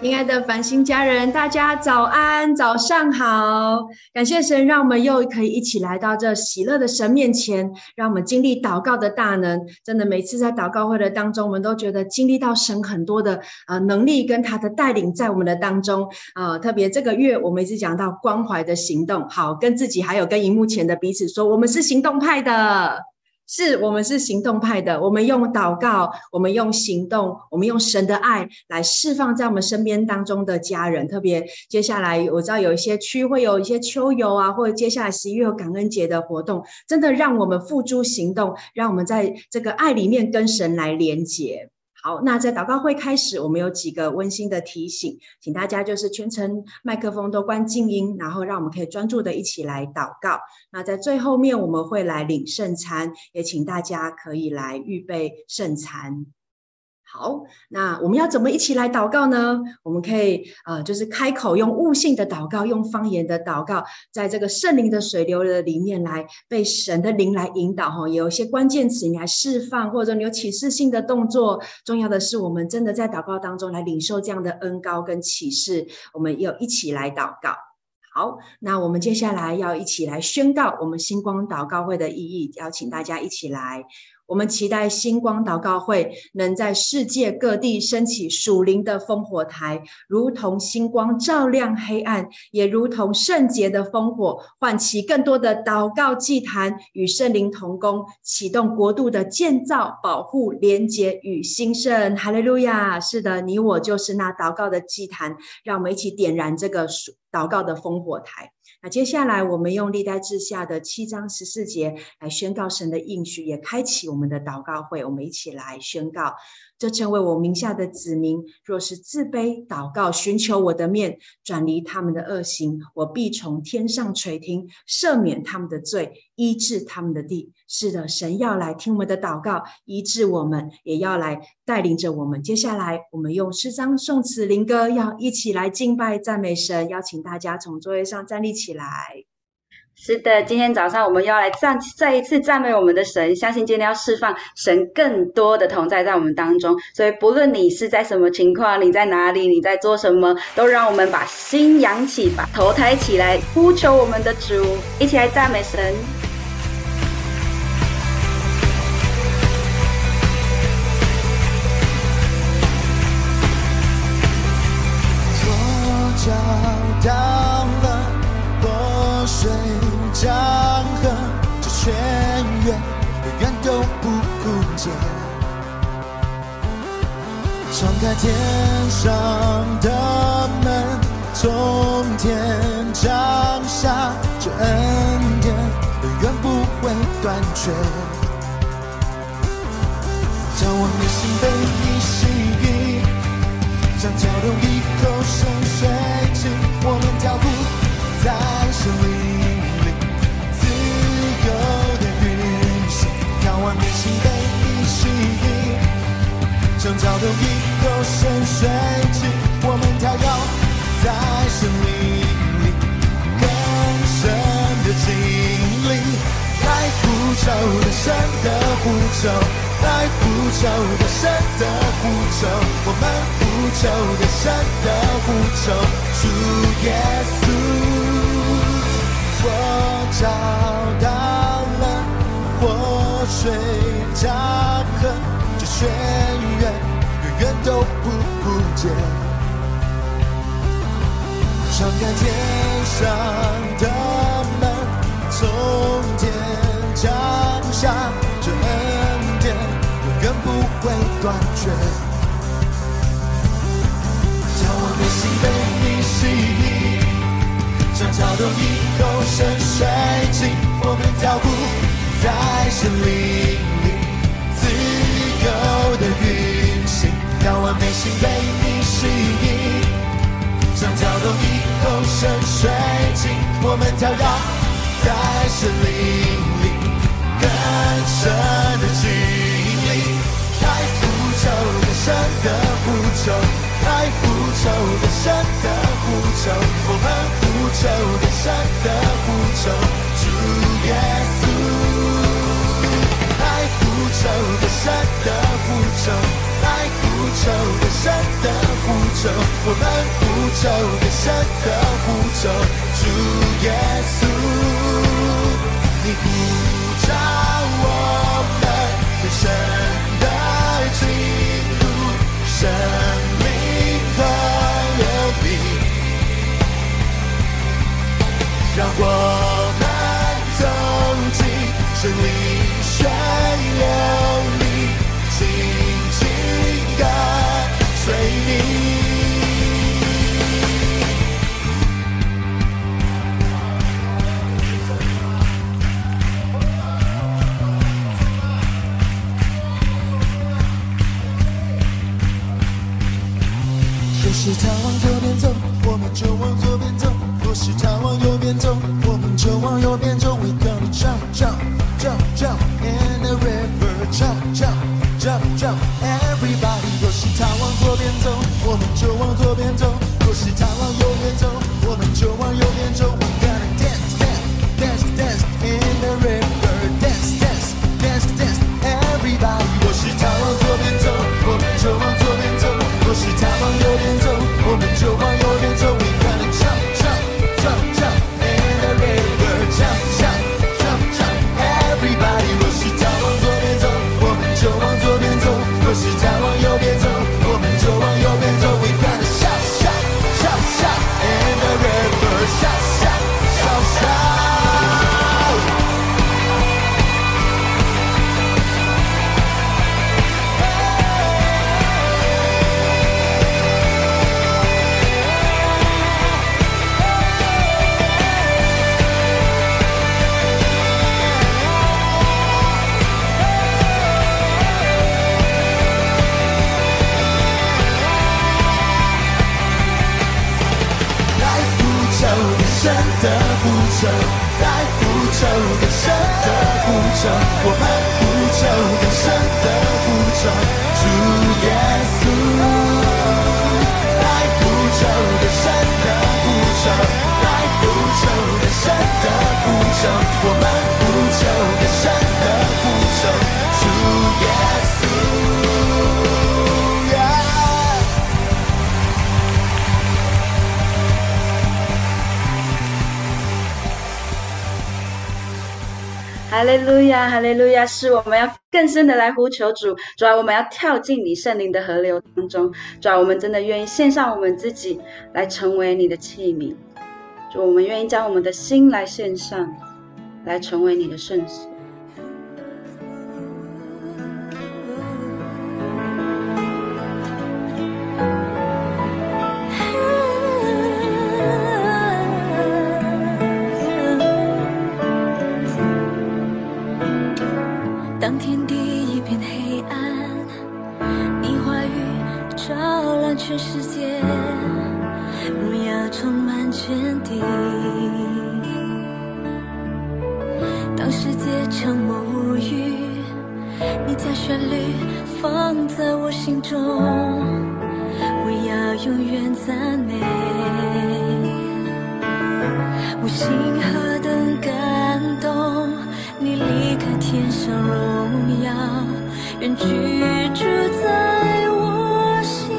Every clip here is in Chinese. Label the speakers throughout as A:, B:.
A: 亲爱的繁星家人，大家早安，早上好！感谢神，让我们又可以一起来到这喜乐的神面前，让我们经历祷告的大能。真的，每次在祷告会的当中，我们都觉得经历到神很多的呃能力跟他的带领在我们的当中、呃。特别这个月，我们一直讲到关怀的行动，好，跟自己还有跟荧幕前的彼此说，我们是行动派的。是我们是行动派的，我们用祷告，我们用行动，我们用神的爱来释放在我们身边当中的家人。特别接下来我知道有一些区会有一些秋游啊，或者接下来十一月有感恩节的活动，真的让我们付诸行动，让我们在这个爱里面跟神来连结。好，那在祷告会开始，我们有几个温馨的提醒，请大家就是全程麦克风都关静音，然后让我们可以专注的一起来祷告。那在最后面我们会来领圣餐，也请大家可以来预备圣餐。好，那我们要怎么一起来祷告呢？我们可以呃，就是开口用悟性的祷告，用方言的祷告，在这个圣灵的水流的里面来被神的灵来引导哈。有一些关键词你来释放，或者你有启示性的动作。重要的是，我们真的在祷告当中来领受这样的恩膏跟启示。我们要一起来祷告。好，那我们接下来要一起来宣告我们星光祷告会的意义，邀请大家一起来。我们期待星光祷告会能在世界各地升起属灵的烽火台，如同星光照亮黑暗，也如同圣洁的烽火唤起更多的祷告祭坛，与圣灵同工，启动国度的建造、保护、连结与兴盛。哈利路亚！是的，你我就是那祷告的祭坛，让我们一起点燃这个祷告的烽火台。那接下来，我们用历代志下的七章十四节来宣告神的应许，也开启我们的祷告会。我们一起来宣告。这成为我名下的子民，若是自卑祷告，寻求我的面，转离他们的恶行，我必从天上垂听，赦免他们的罪，医治他们的地。是的，神要来听我们的祷告，医治我们，也要来带领着我们。接下来，我们用诗章、颂词、灵歌，要一起来敬拜、赞美神。邀请大家从座位上站立起来。
B: 是的，今天早上我们要来赞，再一次赞美我们的神。相信今天要释放神更多的同在在我们当中。所以不论你是在什么情况，你在哪里，你在做什么，都让我们把心扬起，把头抬起来，呼求我们的主，一起来赞美神。
C: 敞开天上的门，从天降下这恩典，永远不会断绝。将我内心被你吸引，像跳动一口深水井，我们脚步在森林里自由的运行。仰望的心被你吸引。像跳动一口深水井，我们跳跃在生命里更深的经历。来呼求的神的呼求，来呼求的神的呼求，我们呼求的神的呼求，主耶稣，我找到了活水江河，这泉源。都不枯竭，敞开天上的门，从天降下这恩典，永远不会断绝。叫我的心被你吸引，像跳动一口深水井，我们脚步在森林内心被你吸引，像跳动一口深水井，我们跳跃在森林里更深的经历。来呼求的神的呼求，来呼求的神的呼求，我们呼求的神的呼求，主耶稣。呼求的神的呼求。来呼求的神的呼求，我们呼求更深的呼求，主耶稣，你呼召我们更深的进入生命河流里，让我们走进生命走，我们就往左边走；若是他往右边走，我们就往右边走。We gonna jump, jump, jump, jump in the river, jump, jump, jump, jump. Everybody，若是他往左边走，我们就
B: 哈利路亚！是我们要更深的来呼求主，主啊，我们要跳进你圣灵的河流当中，主啊，我们真的愿意献上我们自己来成为你的器皿，就，我们愿意将我们的心来献上，来成为你的圣所。
D: 当天地一片黑暗，你话语照亮全世界，荣耀充满全地。当世界沉默无语，你将旋律放在我心中，我要永远赞美。我心何等感动，你离开天上荣耀，愿居住在我心，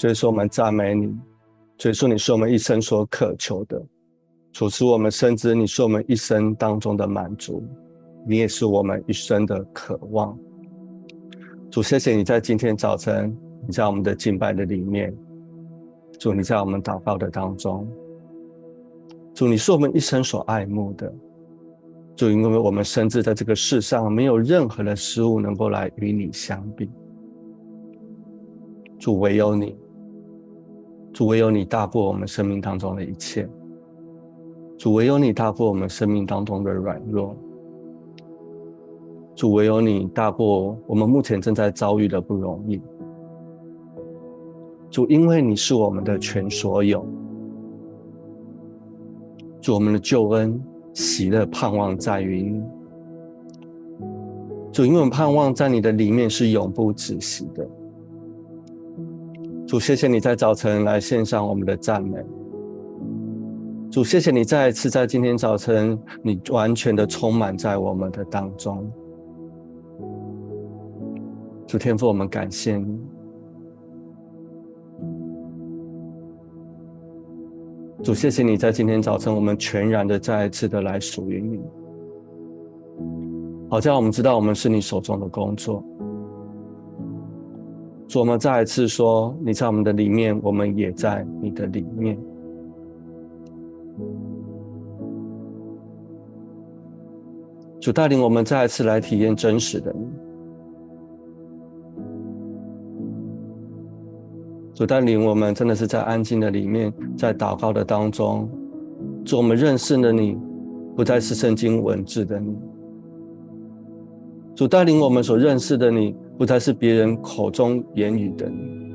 D: 所以说，我们赞美你。所以说，你
E: 是我们一生所渴求的。主，是我们深知你是我们一生当中的满足，你也是我们一生的渴望。主，谢谢你在今天早晨，你在我们的敬拜的里面。主，你在我们祷告的当中。主，你是我们一生所爱慕的。主，因为我们深知在这个世上没有任何的事物能够来与你相比。主，唯有你。主，唯有你大过我们生命当中的一切。主，唯有你大过我们生命当中的软弱。主，唯有你大过我们目前正在遭遇的不容易。主，因为你是我们的全所有。主，我们的救恩、喜乐、盼望在于你。主，因为我们盼望在你的里面是永不止息的。主，谢谢你在早晨来献上我们的赞美。主，谢谢你再一次在今天早晨，你完全的充满在我们的当中。主，天父，我们感谢你。主，谢谢你在今天早晨，我们全然的再一次的来属于你。好像我们知道我们是你手中的工作。主，我们再一次说，你在我们的里面，我们也在你的里面。主带领我们再一次来体验真实的你。主带领我们真的是在安静的里面，在祷告的当中，主，我们认识的你，不再是圣经文字的你。主带领我们所认识的你。不再是别人口中言语的你，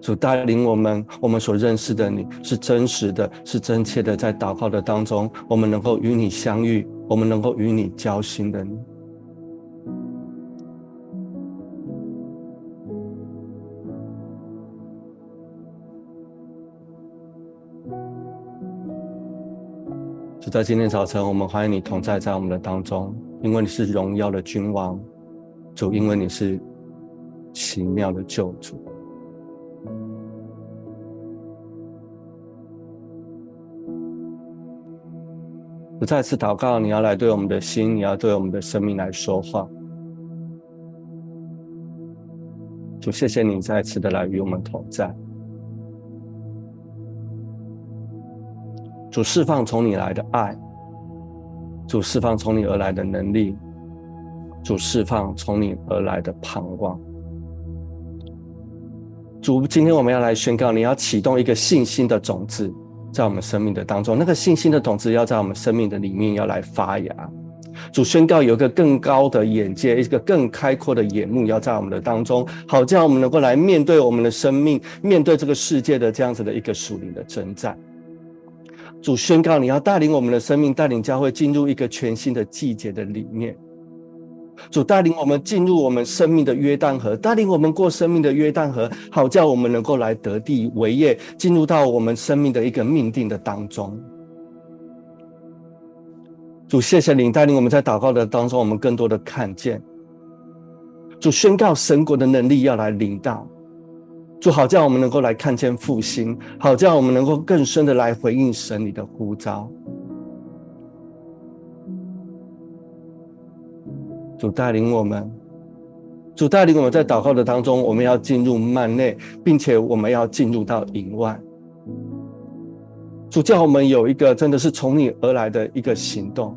E: 主带领我们，我们所认识的你是真实的，是真切的，在祷告的当中，我们能够与你相遇，我们能够与你交心的你。就在今天早晨，我们欢迎你同在在我们的当中，因为你是荣耀的君王。主，因为你是奇妙的救主，我再次祷告，你要来对我们的心，你要对我们的生命来说话。主，谢谢你再次的来与我们同在。主，释放从你来的爱，主，释放从你而来的能力。主，释放从你而来的盼望。主，今天我们要来宣告，你要启动一个信心的种子，在我们生命的当中，那个信心的种子要在我们生命的里面要来发芽。主，宣告有一个更高的眼界，一个更开阔的眼目要在我们的当中，好这样我们能够来面对我们的生命，面对这个世界的这样子的一个属灵的征战。主，宣告你要带领我们的生命，带领教会进入一个全新的季节的里面。主带领我们进入我们生命的约旦河，带领我们过生命的约旦河，好叫我们能够来得地为业，进入到我们生命的一个命定的当中。主，谢谢你带领我们在祷告的当中，我们更多的看见。主宣告神国的能力要来临到，主好叫我们能够来看见复兴，好叫我们能够更深的来回应神你的呼召。主带领我们，主带领我们在祷告的当中，我们要进入幔内，并且我们要进入到营外。主叫我们有一个真的是从你而来的一个行动，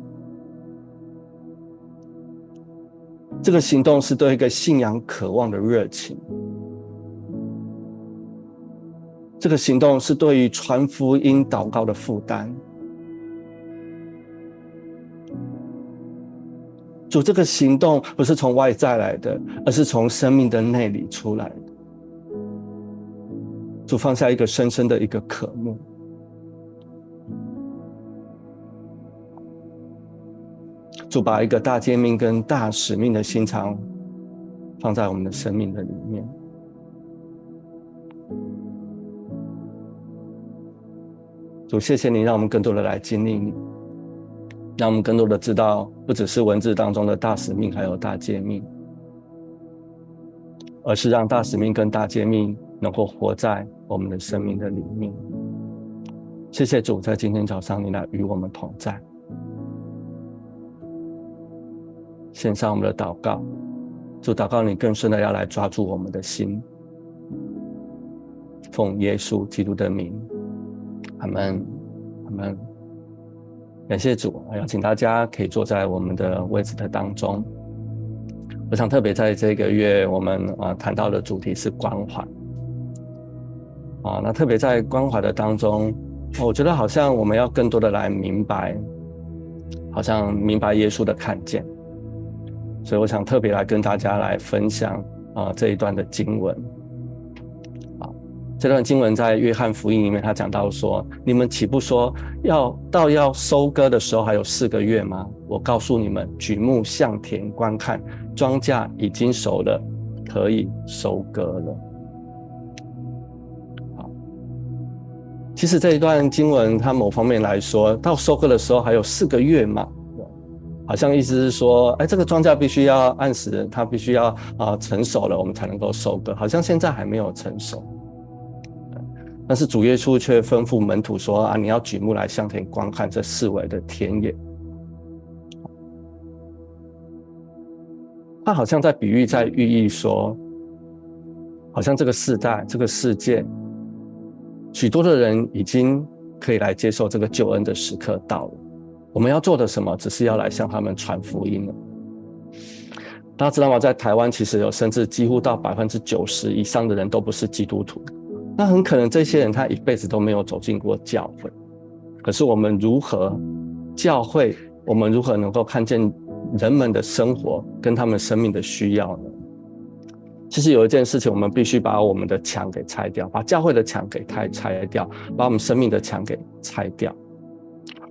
E: 这个行动是对一个信仰渴望的热情，这个行动是对于传福音祷告的负担。主，这个行动不是从外在来的，而是从生命的内里出来的。主放下一个深深的一个渴慕，主把一个大诫命跟大使命的心肠放在我们的生命的里面。主，谢谢你，让我们更多的来经历你。让我们更多的知道，不只是文字当中的大使命，还有大诫命。而是让大使命跟大诫命能够活在我们的生命的里面。谢谢主，在今天早上你来与我们同在。献上我们的祷告，主祷告你更深的要来抓住我们的心，奉耶稣基督的名，阿门，阿门。感谢主，邀请大家可以坐在我们的位置的当中。我想特别在这个月，我们啊谈到的主题是关怀啊，那特别在关怀的当中，我觉得好像我们要更多的来明白，好像明白耶稣的看见。所以我想特别来跟大家来分享啊这一段的经文。这段经文在约翰福音里面，他讲到说：“你们岂不说要到要收割的时候还有四个月吗？我告诉你们，举目向田观看，庄稼已经熟了，可以收割了。”好，其实这一段经文，它某方面来说，到收割的时候还有四个月嘛。好像意思是说，哎，这个庄稼必须要按时，它必须要啊成熟了，我们才能够收割。好像现在还没有成熟，但是主耶稣却吩咐门徒说啊，你要举目来向天观看这四围的田野。他好像在比喻，在寓意说，好像这个世代、这个世界，许多的人已经可以来接受这个救恩的时刻到了。我们要做的什么？只是要来向他们传福音了。大家知道吗？在台湾，其实有甚至几乎到百分之九十以上的人都不是基督徒。那很可能这些人他一辈子都没有走进过教会。可是我们如何教会？我们如何能够看见人们的生活跟他们生命的需要呢？其实有一件事情，我们必须把我们的墙给拆掉，把教会的墙给拆拆掉，把我们生命的墙给拆掉。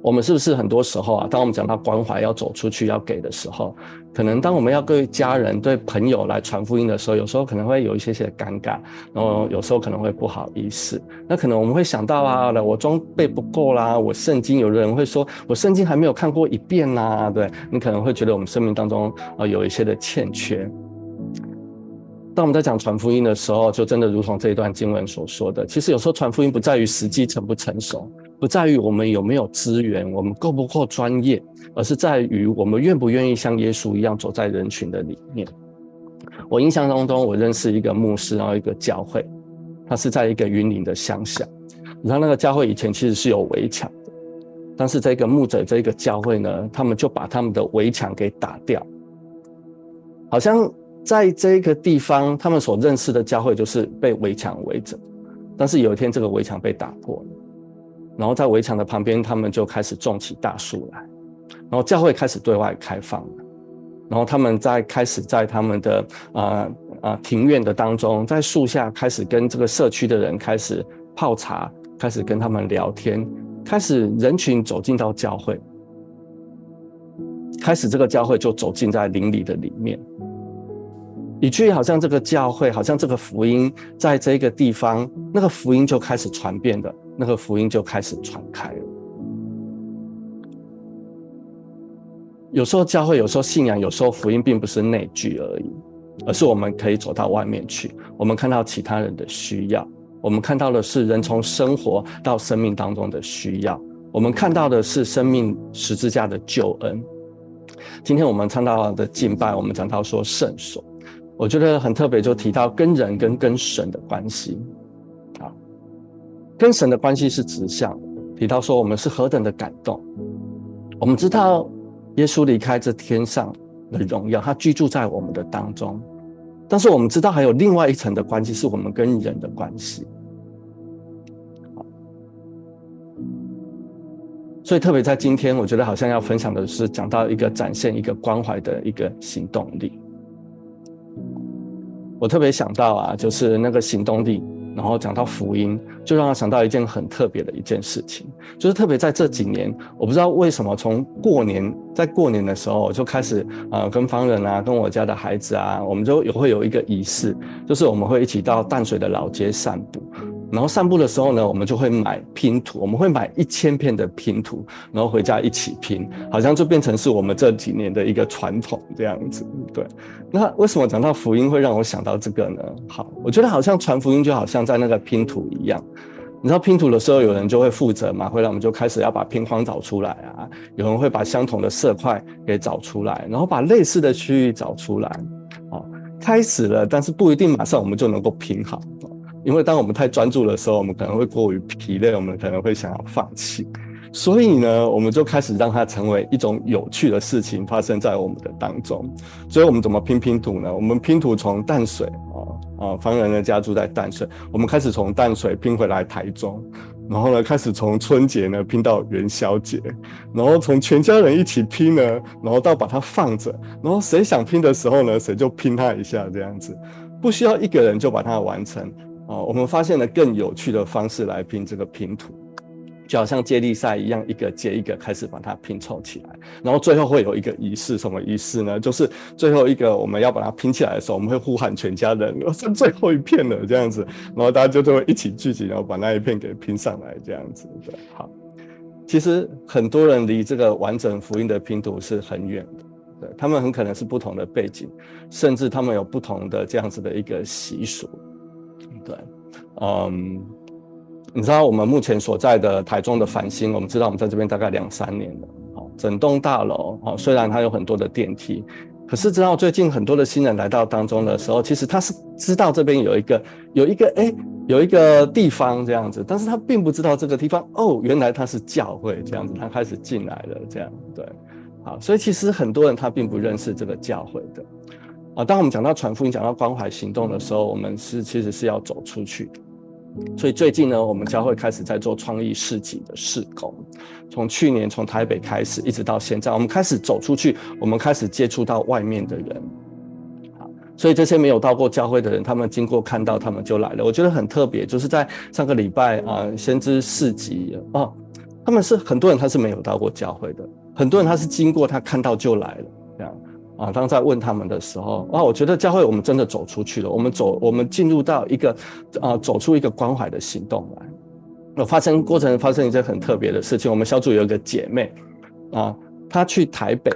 E: 我们是不是很多时候啊，当我们讲到关怀要走出去要给的时候，可能当我们要对家人、对朋友来传福音的时候，有时候可能会有一些些尴尬，然后有时候可能会不好意思。那可能我们会想到啊，我装备不够啦，我圣经有的人会说我圣经还没有看过一遍呐，对，你可能会觉得我们生命当中啊有一些的欠缺。当我们在讲传福音的时候，就真的如同这一段经文所说的，其实有时候传福音不在于时机成不成熟。不在于我们有没有资源，我们够不够专业，而是在于我们愿不愿意像耶稣一样走在人群的里面。我印象当中，我认识一个牧师，然后一个教会，他是在一个云林的乡下。然后那个教会以前其实是有围墙的，但是这个牧者这个教会呢，他们就把他们的围墙给打掉。好像在这个地方，他们所认识的教会就是被围墙围着，但是有一天这个围墙被打破了。然后在围墙的旁边，他们就开始种起大树来，然后教会开始对外开放了，然后他们在开始在他们的啊啊、呃呃、庭院的当中，在树下开始跟这个社区的人开始泡茶，开始跟他们聊天，开始人群走进到教会，开始这个教会就走进在邻里的里面。以至于好像这个教会，好像这个福音，在这个地方，那个福音就开始传遍的，那个福音就开始传开了。有时候教会，有时候信仰，有时候福音，并不是内聚而已，而是我们可以走到外面去，我们看到其他人的需要，我们看到的是人从生活到生命当中的需要，我们看到的是生命十字架的救恩。今天我们唱到的敬拜，我们讲到说圣所。我觉得很特别，就提到跟人跟跟神的关系，跟神的关系是直向。提到说我们是何等的感动，我们知道耶稣离开这天上的荣耀，他居住在我们的当中，但是我们知道还有另外一层的关系，是我们跟人的关系。所以特别在今天，我觉得好像要分享的是讲到一个展现一个关怀的一个行动力。我特别想到啊，就是那个行动力，然后讲到福音，就让他想到一件很特别的一件事情，就是特别在这几年，我不知道为什么，从过年，在过年的时候就开始、呃，跟方人啊，跟我家的孩子啊，我们就有会有一个仪式，就是我们会一起到淡水的老街散步。然后散步的时候呢，我们就会买拼图，我们会买一千片的拼图，然后回家一起拼，好像就变成是我们这几年的一个传统这样子。对，那为什么讲到福音会让我想到这个呢？好，我觉得好像传福音就好像在那个拼图一样。你知道拼图的时候，有人就会负责嘛，回来我们就开始要把拼框找出来啊，有人会把相同的色块给找出来，然后把类似的区域找出来。好，开始了，但是不一定马上我们就能够拼好。因为当我们太专注的时候，我们可能会过于疲累，我们可能会想要放弃。所以呢，我们就开始让它成为一种有趣的事情发生在我们的当中。所以我们怎么拼拼图呢？我们拼图从淡水啊啊，方人的家住在淡水，我们开始从淡水拼回来台中，然后呢，开始从春节呢拼到元宵节，然后从全家人一起拼呢，然后到把它放着，然后谁想拼的时候呢，谁就拼它一下，这样子，不需要一个人就把它完成。哦，我们发现了更有趣的方式来拼这个拼图，就好像接力赛一样，一个接一个开始把它拼凑起来，然后最后会有一个仪式，什么仪式呢？就是最后一个我们要把它拼起来的时候，我们会呼喊全家人，剩最后一片了这样子，然后大家就都会一起聚集，然后把那一片给拼上来这样子。对，好，其实很多人离这个完整福音的拼图是很远的，对，他们很可能是不同的背景，甚至他们有不同的这样子的一个习俗。对，嗯，你知道我们目前所在的台中的繁星，我们知道我们在这边大概两三年了。好，整栋大楼，好，虽然它有很多的电梯，可是知道最近很多的新人来到当中的时候，其实他是知道这边有一个有一个哎有一个地方这样子，但是他并不知道这个地方哦，原来他是教会这样子，他开始进来了这样，对，好，所以其实很多人他并不认识这个教会的。啊，当我们讲到传福音、讲到关怀行动的时候，我们是其实是要走出去。所以最近呢，我们教会开始在做创意市集的试工。从去年从台北开始，一直到现在，我们开始走出去，我们开始接触到外面的人。好，所以这些没有到过教会的人，他们经过看到，他们就来了。我觉得很特别，就是在上个礼拜啊，先知市集哦，他们是很多人他是没有到过教会的，很多人他是经过他看到就来了。啊，当在问他们的时候，哇，我觉得教会我们真的走出去了，我们走，我们进入到一个，啊，走出一个关怀的行动来。有发生过程发生一件很特别的事情，我们小组有一个姐妹，啊，她去台北，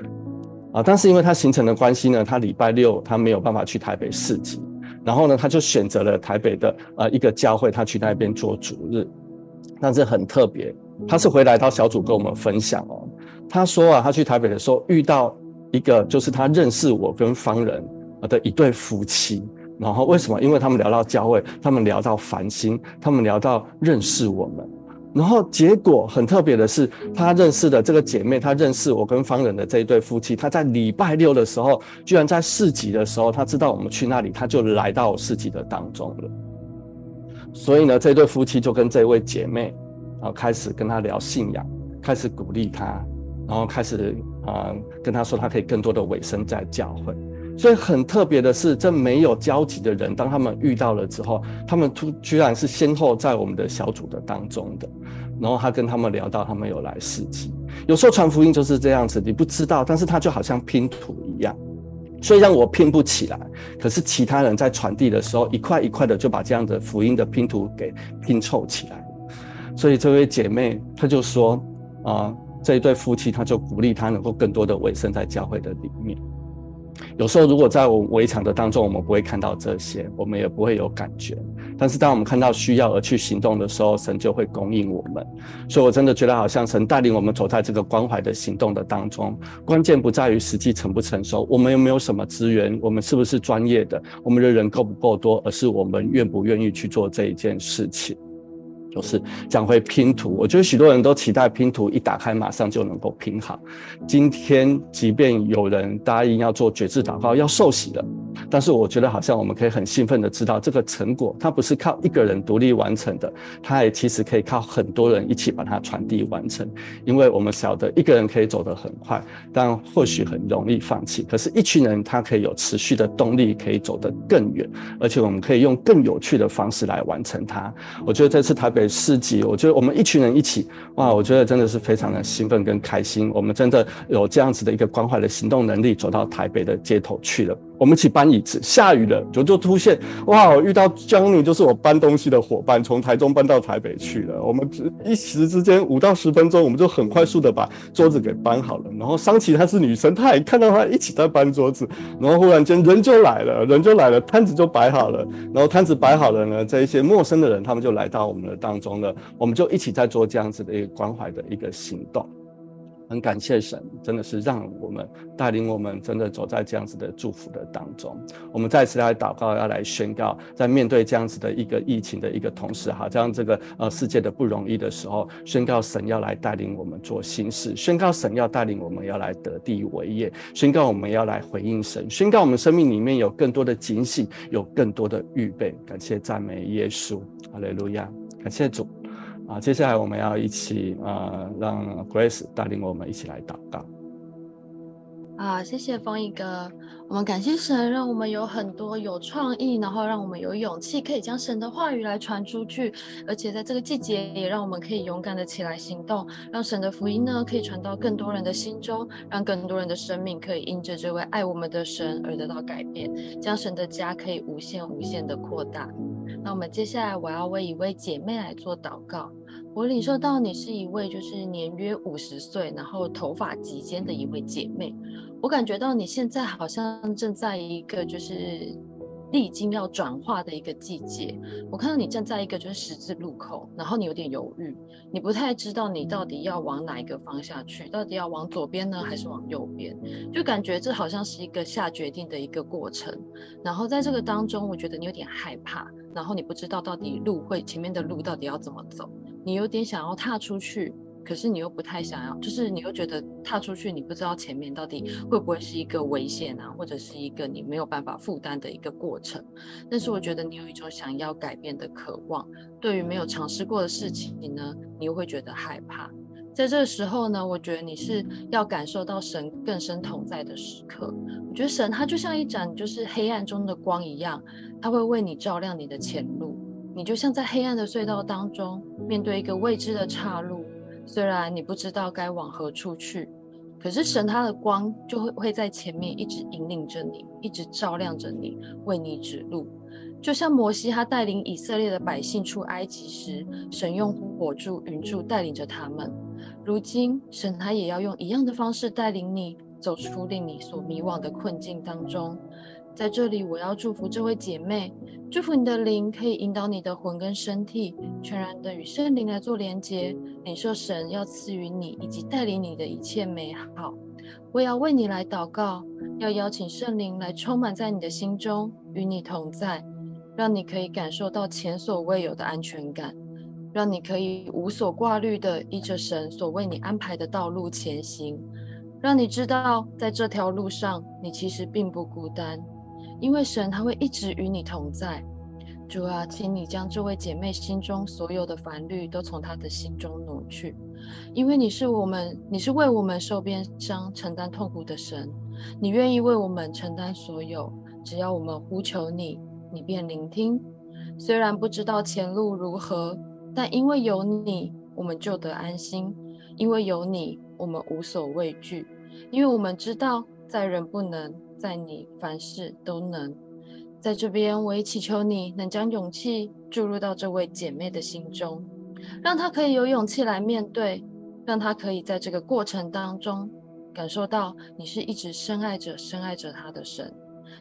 E: 啊，但是因为她行程的关系呢，她礼拜六她没有办法去台北市集，然后呢，她就选择了台北的啊一个教会，她去那边做主日，但是很特别，她是回来到小组跟我们分享哦，她说啊，她去台北的时候遇到。一个就是他认识我跟方人的一对夫妻，然后为什么？因为他们聊到教会，他们聊到繁星，他们聊到认识我们，然后结果很特别的是，他认识的这个姐妹，他认识我跟方人的这一对夫妻，他在礼拜六的时候，居然在市集的时候，他知道我们去那里，他就来到市集的当中了。所以呢，这对夫妻就跟这位姐妹，然后开始跟他聊信仰，开始鼓励他。然后开始啊、跟他说他可以更多的委身在教会，所以很特别的是，这没有交集的人，当他们遇到了之后，他们突居然是先后在我们的小组的当中的。然后他跟他们聊到，他们有来市集。有时候传福音就是这样子，你不知道，但是他就好像拼图一样，虽然我拼不起来，可是其他人在传递的时候，一块一块的就把这样的福音的拼图给拼凑起来。所以这位姐妹她就说啊。这一对夫妻，他就鼓励他能够更多的委身在教会的里面。有时候，如果在我围场的当中，我们不会看到这些，我们也不会有感觉。但是，当我们看到需要而去行动的时候，神就会供应我们。所以，我真的觉得好像神带领我们走在这个关怀的行动的当中。关键不在于实际成不成熟，我们有没有什么资源，我们是不是专业的，我们的人够不够多，而是我们愿不愿意去做这一件事情。就是讲回拼图，我觉得许多人都期待拼图一打开马上就能够拼好。今天即便有人答应要做决志祷告，要受洗了，但是我觉得好像我们可以很兴奋的知道，这个成果它不是靠一个人独立完成的，它也其实可以靠很多人一起把它传递完成。因为我们晓得一个人可以走得很快，但或许很容易放弃。可是，一群人他可以有持续的动力，可以走得更远，而且我们可以用更有趣的方式来完成它。我觉得这次台北市集，我觉得我们一群人一起，哇，我觉得真的是非常的兴奋跟开心。我们真的有这样子的一个关怀的行动能力，走到台北的街头去了。我们一起搬椅子，下雨了就就出现哇！我遇到 Johnny 就是我搬东西的伙伴，从台中搬到台北去了。我们一时之间五到十分钟，我们就很快速的把桌子给搬好了。然后桑琪她是女生，她也看到她一起在搬桌子，然后忽然间人就来了，人就来了，摊子就摆好了。然后摊子摆好了呢，这一些陌生的人他们就来到我们的当当中呢，我们就一起在做这样子的一个关怀的一个行动。很感谢神，真的是让我们带领我们，真的走在这样子的祝福的当中。我们再次来祷告，要来宣告，在面对这样子的一个疫情的一个同时，哈，这样这个呃世界的不容易的时候，宣告神要来带领我们做新事，宣告神要带领我们要来得地为业，宣告我们要来回应神，宣告我们生命里面有更多的警醒，有更多的预备。感谢赞美耶稣，哈利路亚，感谢主。啊，接下来我们要一起啊，让 Grace 带领我们一起来祷告。
F: 啊，谢谢丰毅哥，我们感谢神，让我们有很多有创意，然后让我们有勇气，可以将神的话语来传出去，而且在这个季节，也让我们可以勇敢的起来行动，让神的福音呢，可以传到更多人的心中，让更多人的生命可以因着这位爱我们的神而得到改变，将神的家可以无限无限的扩大。那我们接下来，我要为一位姐妹来做祷告。我领受到你是一位就是年约五十岁，然后头发及肩的一位姐妹。我感觉到你现在好像正在一个就是。历经要转化的一个季节，我看到你站在一个就是十字路口，然后你有点犹豫，你不太知道你到底要往哪一个方向去，到底要往左边呢，还是往右边？就感觉这好像是一个下决定的一个过程。然后在这个当中，我觉得你有点害怕，然后你不知道到底路会前面的路到底要怎么走，你有点想要踏出去。可是你又不太想要，就是你又觉得踏出去，你不知道前面到底会不会是一个危险啊，或者是一个你没有办法负担的一个过程。但是我觉得你有一种想要改变的渴望。对于没有尝试过的事情呢，你又会觉得害怕。在这个时候呢，我觉得你是要感受到神更深同在的时刻。我觉得神他就像一盏就是黑暗中的光一样，他会为你照亮你的前路。你就像在黑暗的隧道当中，面对一个未知的岔路。虽然你不知道该往何处去，可是神他的光就会会在前面一直引领着你，一直照亮着你，为你指路。就像摩西他带领以色列的百姓出埃及时，神用火柱、云柱带领着他们。如今神他也要用一样的方式带领你，走出令你所迷惘的困境当中。在这里，我要祝福这位姐妹，祝福你的灵可以引导你的魂跟身体，全然的与圣灵来做连接，领受神要赐予你以及带领你的一切美好。我要为你来祷告，要邀请圣灵来充满在你的心中，与你同在，让你可以感受到前所未有的安全感，让你可以无所挂虑的依着神所为你安排的道路前行，让你知道在这条路上你其实并不孤单。因为神他会一直与你同在，主啊，请你将这位姐妹心中所有的烦虑都从她的心中挪去，因为你是我们，你是为我们受鞭伤、承担痛苦的神，你愿意为我们承担所有，只要我们呼求你，你便聆听。虽然不知道前路如何，但因为有你，我们就得安心；因为有你，我们无所畏惧；因为我们知道，在人不能。在你凡事都能，在这边我也祈求你能将勇气注入到这位姐妹的心中，让她可以有勇气来面对，让她可以在这个过程当中感受到你是一直深爱着、深爱着她的神，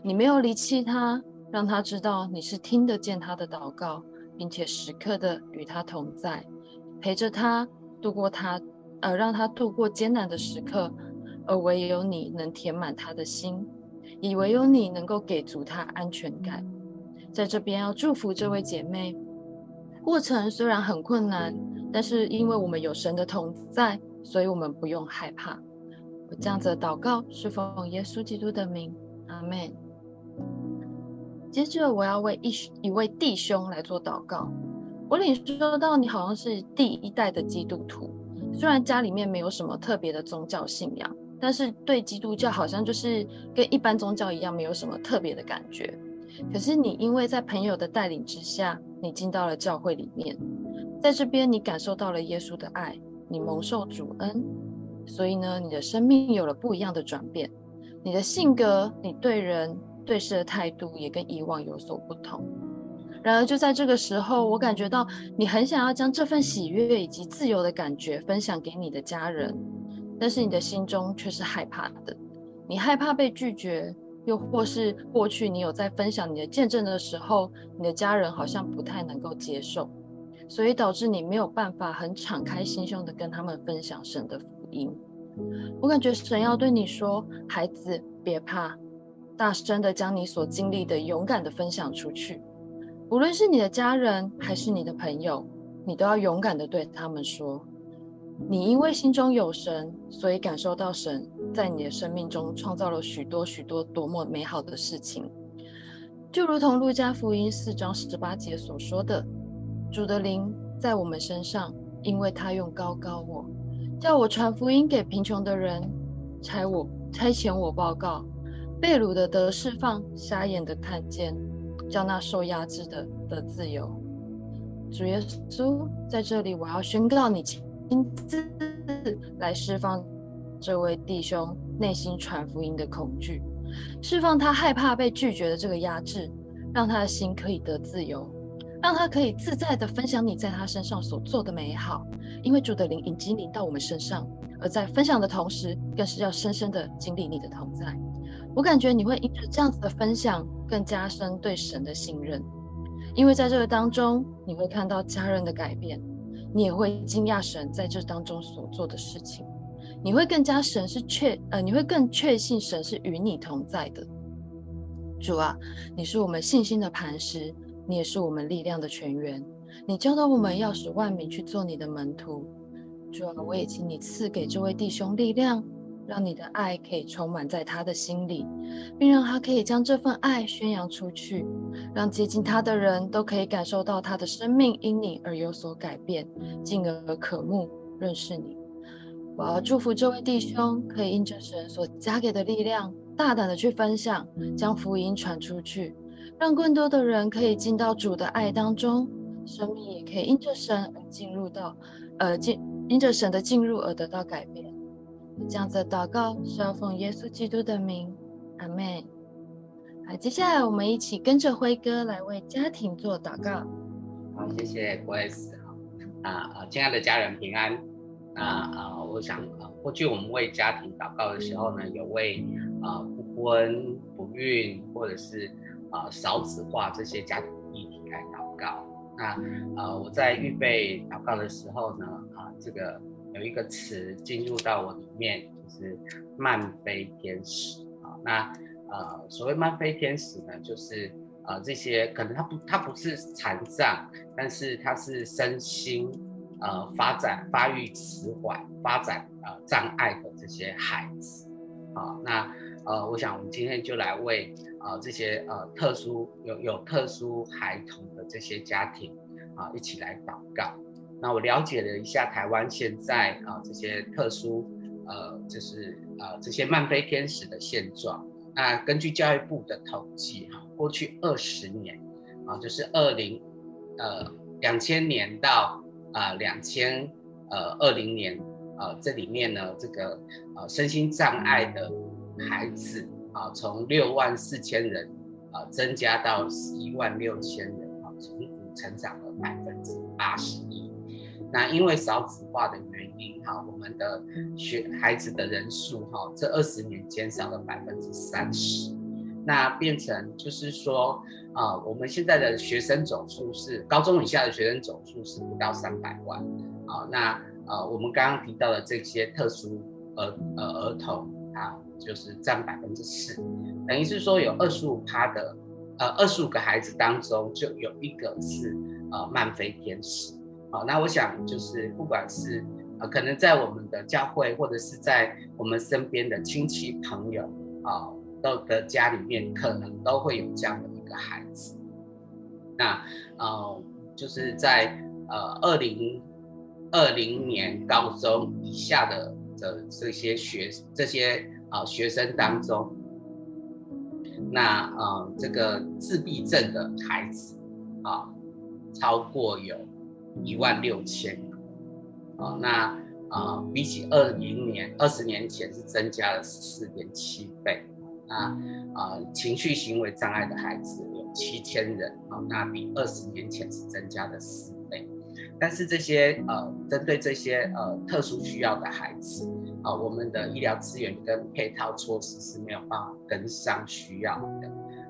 F: 你没有离弃她，让她知道你是听得见她的祷告，并且时刻的与她同在，陪着她度过她，呃，让她度过艰难的时刻，而唯有你能填满她的心。以为有你能够给足她安全感，在这边要祝福这位姐妹。过程虽然很困难，但是因为我们有神的同在，所以我们不用害怕。我这样子的祷告是奉耶稣基督的名，阿门。接着我要为一一位弟兄来做祷告。我领受到你好像是第一代的基督徒，虽然家里面没有什么特别的宗教信仰。但是对基督教好像就是跟一般宗教一样，没有什么特别的感觉。可是你因为在朋友的带领之下，你进到了教会里面，在这边你感受到了耶稣的爱，你蒙受主恩，所以呢，你的生命有了不一样的转变。你的性格，你对人对事的态度也跟以往有所不同。然而就在这个时候，我感觉到你很想要将这份喜悦以及自由的感觉分享给你的家人，但是你的心中却是害怕的。你害怕被拒绝，又或是过去你有在分享你的见证的时候，你的家人好像不太能够接受，所以导致你没有办法很敞开心胸的跟他们分享神的福音。我感觉神要对你说，孩子，别怕，大声的将你所经历的勇敢的分享出去，无论是你的家人还是你的朋友，你都要勇敢的对他们说。你因为心中有神，所以感受到神在你的生命中创造了许多许多多么美好的事情，就如同路加福音四章十八节所说的：“主的灵在我们身上，因为他用高高我，叫我传福音给贫穷的人，差我差遣我报告被掳的得释放，瞎眼的看见，叫那受压制的得自由。”主耶稣在这里，我要宣告你。亲自来释放这位弟兄内心传福音的恐惧，释放他害怕被拒绝的这个压制，让他的心可以得自由，让他可以自在地分享你在他身上所做的美好。因为主的灵已经临到我们身上，而在分享的同时，更是要深深地经历你的同在。我感觉你会因着这样子的分享，更加深对神的信任，因为在这个当中，你会看到家人的改变。你也会惊讶神在这当中所做的事情，你会更加神是确呃，你会更确信神是与你同在的。主啊，你是我们信心的磐石，你也是我们力量的泉源。你教导我们要使万民去做你的门徒。主啊，我也请你赐给这位弟兄力量。让你的爱可以充满在他的心里，并让他可以将这份爱宣扬出去，让接近他的人都可以感受到他的生命因你而有所改变，进而渴慕认识你。我要祝福这位弟兄，可以因着神所加给的力量，大胆的去分享，将福音传出去，让更多的人可以进到主的爱当中，生命也可以因着神而进入到，呃，进因着神的进入而得到改变。这样子祷告是要奉耶稣基督的名，阿门。好，接下来我们一起跟着辉哥来为家庭做祷告。
G: 好，谢谢 Grace。啊啊，亲爱的家人平安。啊啊，我想啊，过去我们为家庭祷告的时候呢，有为啊不婚不孕或者是啊少子化这些家庭议题来祷告。那啊，我在预备祷告的时候呢，啊这个。有一个词进入到我里面，就是慢飞天使啊。那呃，所谓慢飞天使呢，就是呃这些可能他不他不是残障，但是他是身心呃发展发育迟缓、发展呃障碍的这些孩子啊。那呃，我想我们今天就来为呃这些呃特殊有有特殊孩童的这些家庭啊一起来祷告。那我了解了一下台湾现在啊这些特殊呃就是呃这些慢飞天使的现状。那根据教育部的统计哈，过去二十年啊就是二零呃两千年到啊两千呃二零年呃这里面呢这个呃身心障碍的孩子啊从六万四千人啊增加到十一万六千人啊，成成长了百分之八十。那因为少子化的原因，哈，我们的学孩子的人数，哈，这二十年减少了百分之三十，那变成就是说，啊，我们现在的学生总数是高中以下的学生总数是不到三百万，啊，那呃，我们刚刚提到的这些特殊儿呃儿童啊，就是占百分之四，等于是说有二十五趴的，呃，二十五个孩子当中就有一个是呃慢飞天使。好，那我想就是，不管是呃，可能在我们的教会，或者是在我们身边的亲戚朋友啊，都的家里面，可能都会有这样的一个孩子。那呃，就是在呃二零二零年高中以下的的这些学这些啊、学生当中，那呃这个自闭症的孩子啊，超过有。一万六千，啊，那啊、比起二零年二十年前是增加了十四点七倍，啊，啊、情绪行为障碍的孩子有七千人啊、那比二十年前是增加了四倍。但是这些呃针对这些呃特殊需要的孩子啊、我们的医疗资源跟配套措施是没有办法跟上需要的。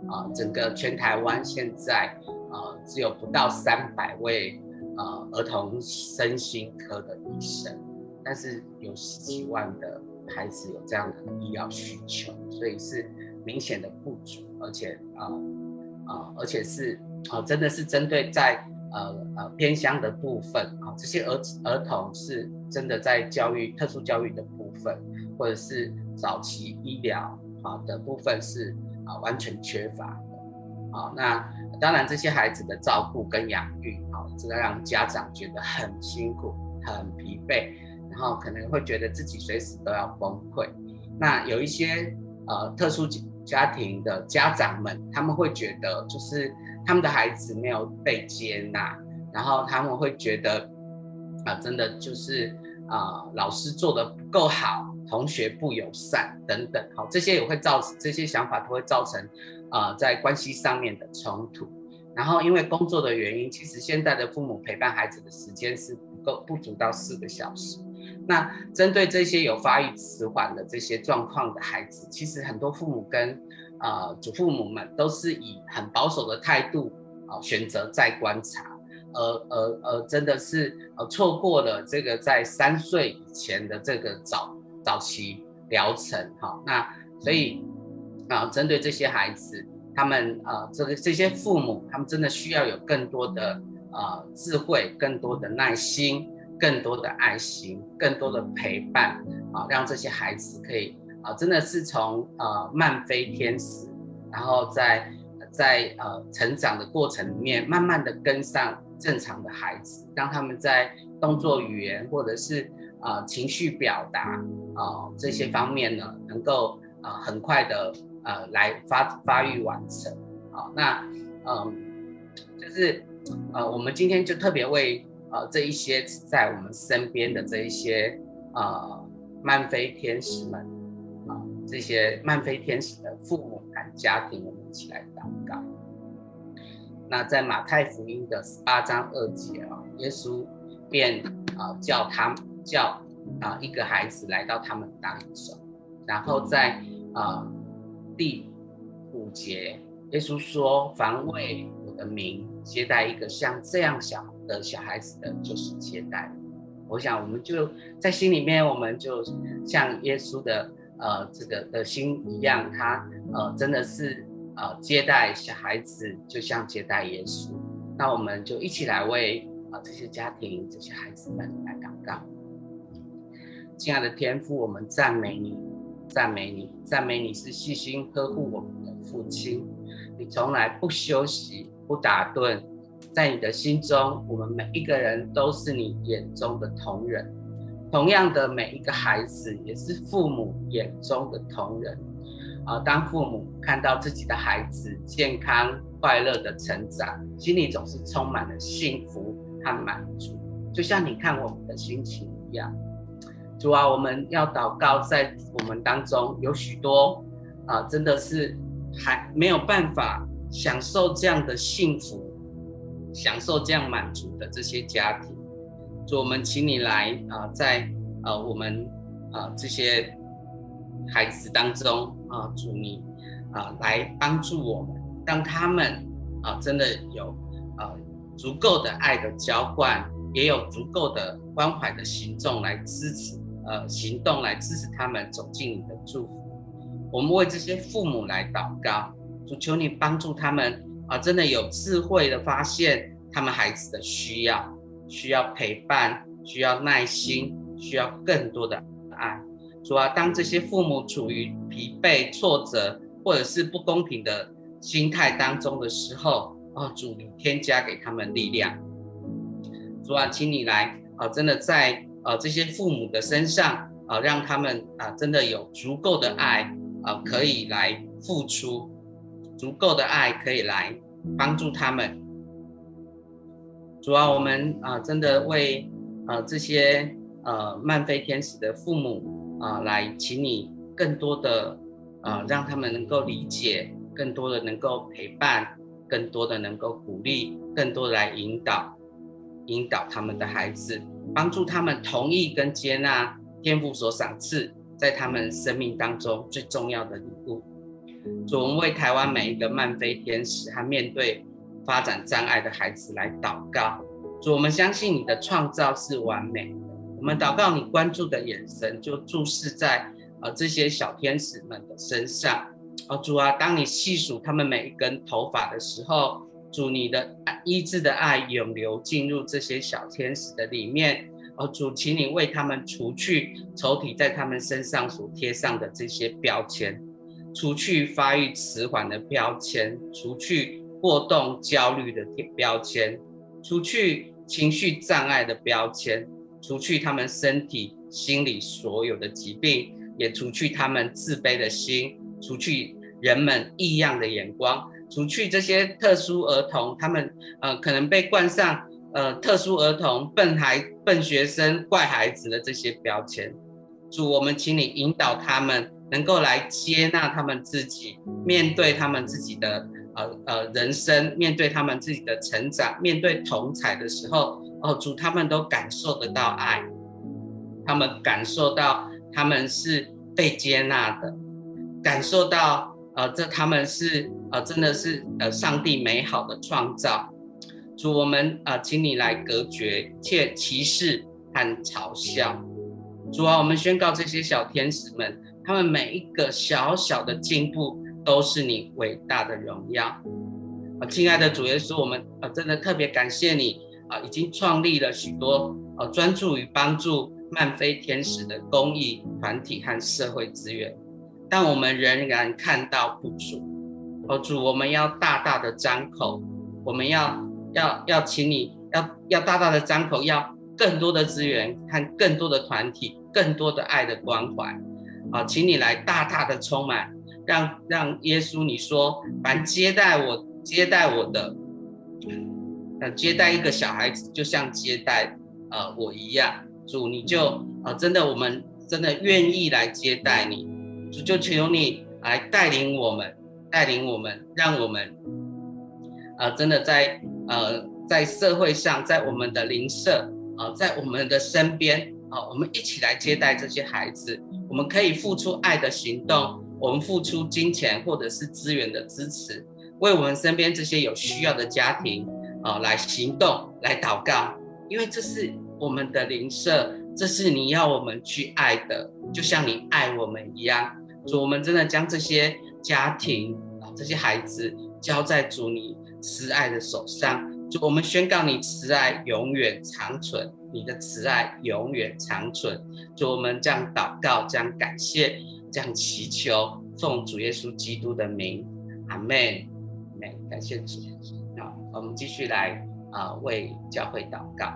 G: 啊、整个全台湾现在呃只有不到三百位呃儿童身心科的医生，但是有十几万的。孩子有这样的医疗需求，所以是明显的不足，而且啊啊、而且是啊、真的是针对在呃呃偏乡的部分啊、这些儿儿童是真的在教育特殊教育的部分，或者是早期医疗啊的部分是啊、完全缺乏的啊。那当然这些孩子的照顾跟养育啊，这个让家长觉得很辛苦、很疲惫。然后可能会觉得自己随时都要崩溃。那有一些呃特殊家庭的家长们，他们会觉得就是他们的孩子没有被接纳，然后他们会觉得啊、真的就是啊、老师做的不够好，同学不友善等等。好，这些也会造成这些想法都会造成、呃，在关系上面的冲突。然后因为工作的原因，其实现在的父母陪伴孩子的时间是不够不足到四个小时。那针对这些有发育迟缓的这些状况的孩子，其实很多父母跟呃祖父母们都是以很保守的态度啊、选择再观察，而而而真的是呃错过了这个在三岁以前的这个早早期疗程哈、那所以啊、针对这些孩子，他们啊、这个这些父母，他们真的需要有更多的呃智慧，更多的耐心。更多的爱心，更多的陪伴啊，让这些孩子可以啊，真的是从呃慢飞天使，然后在在呃成长的过程里面，慢慢的跟上正常的孩子，让他们在动作语言或者是啊、情绪表达啊这些方面呢，能够啊很快的呃来发发育完成啊。那嗯、呃，就是呃我们今天就特别为。呃，这一些在我们身边的这一些呃慢飞天使们啊、这些慢飞天使的父母和家庭，我们一起来祷告。那在马太福音的十八章二节啊，耶稣便啊、叫他叫啊、一个孩子来到他们当中，然后在啊、第五节，耶稣说：“凡为我的名接待一个像这样小。”的小孩子的就是接待，我想我们就在心里面，我们就像耶稣的呃这个的心一样，他呃真的是呃接待小孩子，就像接待耶稣。那我们就一起来为啊、呃、这些家庭、这些孩子们来祷告。亲爱的天父，我们赞美你，赞美你，赞美你是细心呵护我们的父亲，你从来不休息，不打盹。在你的心中，我们每一个人都是你眼中的同人。同样的，每一个孩子也是父母眼中的同人。啊，当父母看到自己的孩子健康快乐的成长，心里总是充满了幸福和满足，就像你看我们的心情一样。主啊，我们要祷告，在我们当中有许多啊，真的是还没有办法享受这样的幸福。享受这样满足的这些家庭，主，我们请你来啊、在呃我们啊、这些孩子当中啊，主你啊来帮助我们，让他们啊真的有啊足够的爱的浇灌，也有足够的关怀的行动来支持呃行动来支持他们走进你的祝福。我们为这些父母来祷告，主求你帮助他们。啊，真的有智慧的发现他们孩子的需要，需要陪伴，需要耐心，需要更多的爱。主啊，当这些父母处于疲惫、挫折或者是不公平的心态当中的时候，啊，主你添加给他们力量。主啊，请你来啊，真的在啊这些父母的身上啊，让他们啊真的有足够的爱啊，可以来付出。足够的爱可以来帮助他们。主啊，我们啊，真的为啊这些呃漫飞天使的父母啊，来请你更多的啊、呃，让他们能够理解，更多的能够陪伴，更多的能够鼓励，更多的来引导，引导他们的孩子，帮助他们同意跟接纳天父所赏赐在他们生命当中最重要的礼物。主，我们为台湾每一个慢飞天使和面对发展障碍的孩子来祷告。主，我们相信你的创造是完美的，我们祷告你关注的眼神就注视在。呃，这些小天使们的身上，哦，主啊，当你细数他们每一根头发的时候，主你的医治的爱涌流进入这些小天使的里面，哦，主，请你为他们除去仇敌在他们身上所贴上的这些标签，除去发育迟缓的标签，除去过动焦虑的标签，除去情绪障碍的标签，除去他们身体心理所有的疾病。也除去他们自卑的心，除去人们异样的眼光，除去这些特殊儿童，他们呃可能被冠上呃特殊儿童、笨孩、笨学生、怪孩子的这些标签。主，我们请你引导他们，能够来接纳他们自己，面对他们自己的呃呃人生，面对他们自己的成长，面对同侪的时候，哦，主，他们都感受得到爱，他们感受到。他们是被接纳的，感受到呃，这他们是呃，真的是呃，上帝美好的创造。主，我们呃，请你来隔绝一切歧视和嘲笑。主啊，我们宣告这些小天使们，他们每一个小小的进步，都是你伟大的荣耀。啊、亲爱的主耶稣，我们呃，真的特别感谢你啊、已经创立了许多呃，专注于帮助。慢飞天使的公益团体和社会资源，但我们仍然看到不足。哦，主，我们要大大的张口，我们要要要请你要要大大的张口，要更多的资源和更多的团体，更多的爱的关怀。啊，请你来大大的充满，让让耶稣你说，凡接待我接待我的，呃，接待一个小孩子，就像接待呃我一样。主，你就啊、真的，我们真的愿意来接待你。就求你来带领我们，带领我们，让我们啊、真的在呃，在社会上，在我们的邻舍啊，在我们的身边啊、我们一起来接待这些孩子。我们可以付出爱的行动，我们付出金钱或者是资源的支持，为我们身边这些有需要的家庭啊、来行动，来祷告，因为这是。我们的邻舍，这是你要我们去爱的，就像你爱我们一样。主，我们真的将这些家庭啊，这些孩子交在主你慈爱的手上。主，我们宣告你慈爱永远长存，你的慈爱永远长存。主，我们这样祷告，这样感谢，这样祈求，奉主耶稣基督的名，阿门。感谢主。好，我们继续来啊、为教会祷告。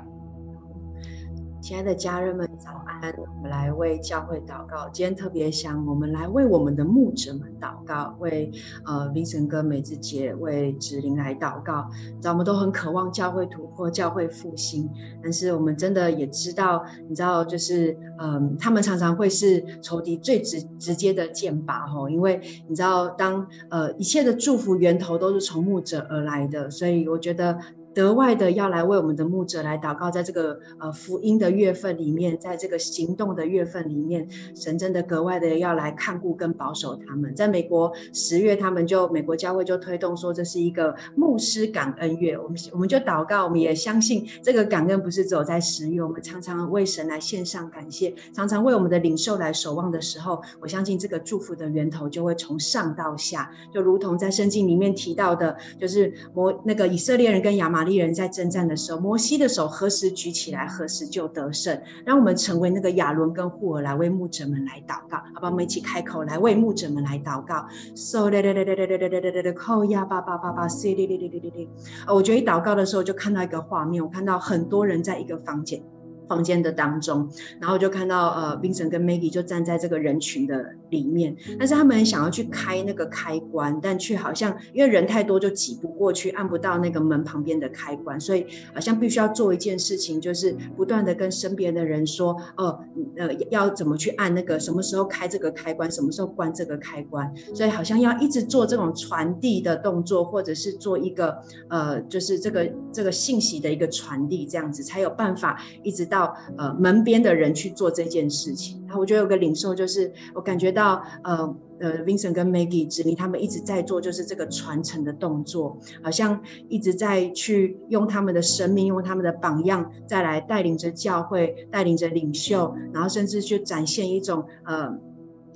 A: 亲爱的家人们，早安！我们来为教会祷告。今天特别想，我们来为我们的牧者们祷告，为呃 Vincent 跟美智姐、为芷玲来祷告。我们都很渴望教会突破、教会复兴，但是我们真的也知道，你知道，就是嗯、他们常常会是仇敌最直直接的剑拔吼，因为你知道，当呃一切的祝福源头都是从牧者而来的，所以我觉得。格外的要来为我们的牧者来祷告，在这个呃福音的月份里面，在这个行动的月份里面，神真的格外的要来看顾跟保守他们。在美国十月，他们就美国教会就推动说，这是一个牧师感恩月，我们我们就祷告，我们也相信这个感恩不是只有在十月，我们常常为神来献上感谢，常常为我们的领袖来守望的时候，我相信这个祝福的源头就会从上到下，就如同在圣经里面提到的，就是摩那个以色列人跟亚玛一人在征战的时候，摩西的手何时举起来，何时就得胜。让我们成为那个亚伦跟户尔来为牧者们来祷告，好吧？我们一起开口来为牧者们来祷告。So 嘞嘞嘞嘞嘞嘞嘞嘞嘞嘞，扣呀叭叭叭叭，C 哩哩哩哩哩哩。我觉得一祷告的时候就看到一个画面，我看到很多人在一个房间。房间的当中，然后就看到呃冰神跟 Maggie 就站在这个人群的里面，但是他们想要去开那个开关，但却好像因为人太多就挤不过去，按不到那个门旁边的开关，所以好像必须要做一件事情，就是不断的跟身边的人说，哦，呃，要怎么去按那个，什么时候开这个开关，什么时候关这个开关，所以好像要一直做这种传递的动作，或者是做一个呃，就是这个这个信息的一个传递，这样子才有办法一直到。到呃门边的人去做这件事情，然后我觉得有个领袖就是我感觉到呃呃 Vincent 跟 Maggie 指令他们一直在做就是这个传承的动作，好像一直在去用他们的生命，用他们的榜样，再来带领着教会，带领着领袖，然后甚至去展现一种呃。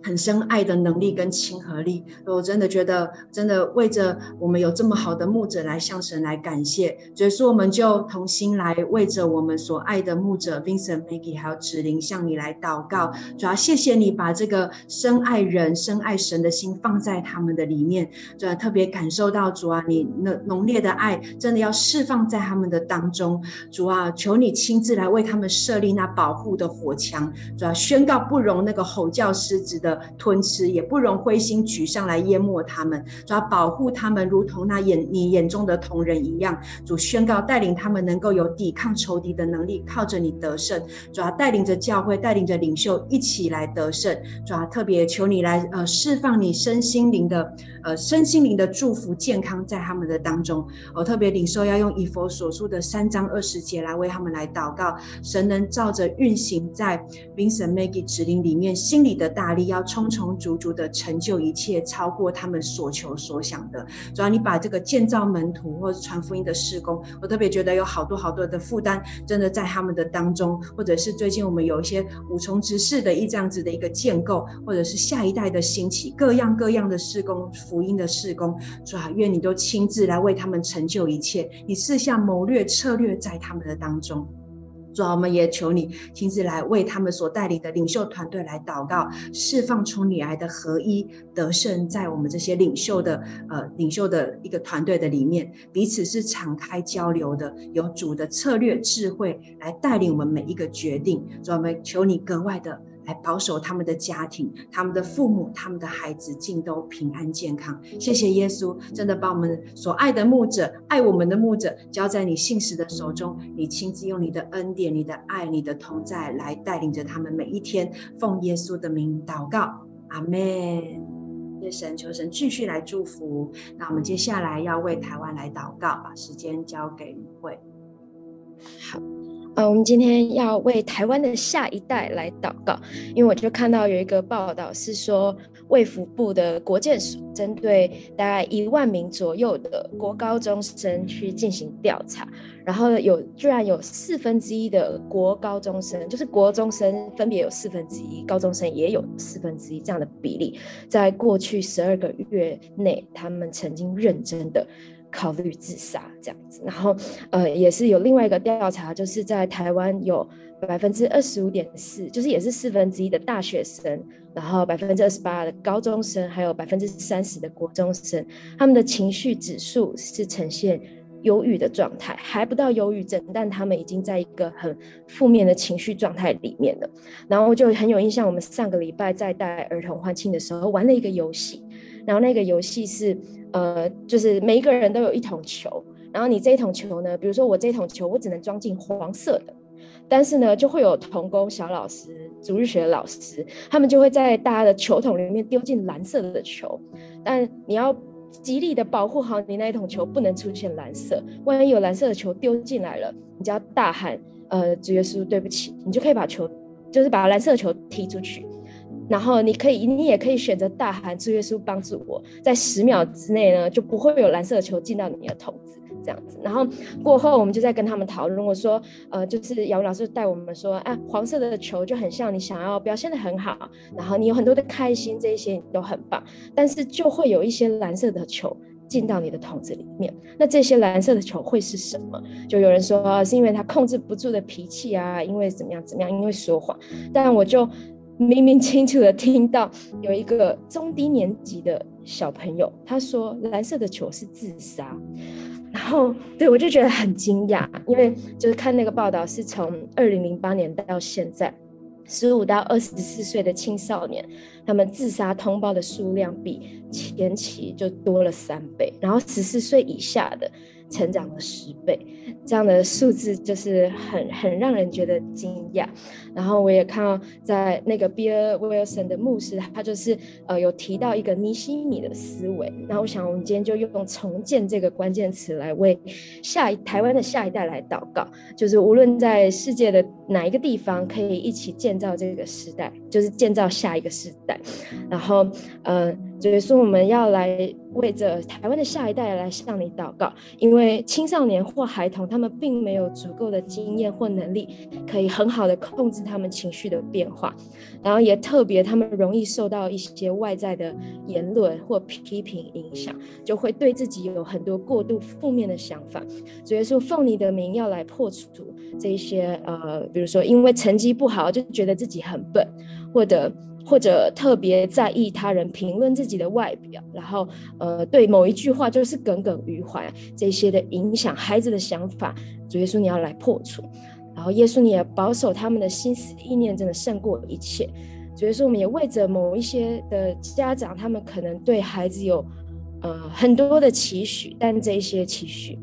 A: 很深爱的能力跟亲和力，我真的觉得，真的为着我们有这么好的牧者来向神来感谢，所以说我们就同心来为着我们所爱的牧者 Vincent、Maggie 还有芷玲向你来祷告，主要谢谢你把这个深爱人、深爱神的心放在他们的里面，主要特别感受到主啊，你那浓烈的爱真的要释放在他们的当中，主啊，求你亲自来为他们设立那保护的火墙，主要宣告不容那个吼叫狮子的。吞吃也不容灰心沮丧来淹没他们，主要保护他们，如同那眼你眼中的瞳人一样。主宣告带领他们能够有抵抗仇敌的能力，靠着你得胜。主要带领着教会，带领着领袖一起来得胜。主要特别求你来呃释放你身心灵的呃身心灵的祝福健康在他们的当中。我特别领受要用以佛所书的三章二十节来为他们来祷告，神能照着运行在 Vincent Maggie 指令里面心里的大力要。充充足足的成就一切，超过他们所求所想的。主要你把这个建造门徒或者传福音的事工，我特别觉得有好多好多的负担，真的在他们的当中，或者是最近我们有一些五重职事的一这样子的一个建构，或者是下一代的兴起，各样各样的事工，福音的事工，主要愿你都亲自来为他们成就一切，你赐下谋略策略在他们的当中。主啊，我们也求你亲自来为他们所带领的领袖团队来祷告，释放从你来的合一得胜，在我们这些领袖的呃领袖的一个团队的里面，彼此是敞开交流的，有主的策略智慧来带领我们每一个决定。主啊，我们求你格外的。来保守他们的家庭、他们的父母、他们的孩子，尽都平安健康。谢谢耶稣，真的把我们所爱的牧者、爱我们的牧者交在你信实的手中。你亲自用你的恩典、你的爱、你的同在来带领着他们每一天。奉耶稣的名祷告，阿门。谢神，求神继续来祝福。那我们接下来要为台湾来祷告，把时间交给母会。
H: 好。呃，我们今天要为台湾的下一代来祷告，因为我就看到有一个报道是说，卫福部的国健署针对大概一万名左右的国高中生去进行调查，然后有居然有四分之一的国高中生，就是国中生分别有四分之一，高中生也有四分之一这样的比例，在过去十二个月内，他们曾经认真的。考虑自杀这样子，然后呃，也是有另外一个调查，就是在台湾有百分之二十五点四，就是也是四分之一的大学生，然后百分之二十八的高中生，还有百分之三十的国中生，他们的情绪指数是呈现忧郁的状态，还不到忧郁症，但他们已经在一个很负面的情绪状态里面了。然后就很有印象，我们上个礼拜在带儿童欢庆的时候玩了一个游戏，然后那个游戏是。呃，就是每一个人都有一桶球，然后你这一桶球呢，比如说我这一桶球，我只能装进黄色的，但是呢，就会有童工小老师、主日学的老师，他们就会在大家的球桶里面丢进蓝色的球，但你要极力的保护好你那一桶球，不能出现蓝色，万一有蓝色的球丢进来了，你就要大喊，呃，主耶稣对不起，你就可以把球，就是把蓝色的球踢出去。然后你可以，你也可以选择大喊“主耶稣帮助我”，在十秒之内呢，就不会有蓝色的球进到你的桶子，这样子。然后过后，我们就在跟他们讨论，我说，呃，就是姚文老师带我们说，啊，黄色的球就很像你想要表现得很好，然后你有很多的开心，这一些你都很棒，但是就会有一些蓝色的球进到你的桶子里面。那这些蓝色的球会是什么？就有人说，是因为他控制不住的脾气啊，因为怎么样怎么样，因为说谎。但我就。明明清楚的听到有一个中低年级的小朋友，他说蓝色的球是自杀。然后对我就觉得很惊讶，因为就是看那个报道是从二零零八年到现在，十五到二十四岁的青少年，他们自杀通报的数量比前期就多了三倍，然后十四岁以下的。成长了十倍，这样的数字就是很很让人觉得惊讶。然后我也看到，在那个 Bill Wilson 的牧师，他就是呃有提到一个尼西米的思维。那我想，我们今天就用重建这个关键词来为下一台湾的下一代来祷告，就是无论在世界的哪一个地方，可以一起建造这个时代，就是建造下一个时代。然后，呃。所以说，我们要来为着台湾的下一代来向你祷告，因为青少年或孩童他们并没有足够的经验或能力，可以很好的控制他们情绪的变化，然后也特别他们容易受到一些外在的言论或批评影响，就会对自己有很多过度负面的想法。所以说，奉你的名要来破除这些呃，比如说因为成绩不好就觉得自己很笨，或者。或者特别在意他人评论自己的外表，然后呃，对某一句话就是耿耿于怀，这些的影响孩子的想法，主耶稣你要来破除，然后耶稣你也保守他们的心思意念，真的胜过一切。主耶稣我们也为着某一些的家长，他们可能对孩子有呃很多的期许，但这些期许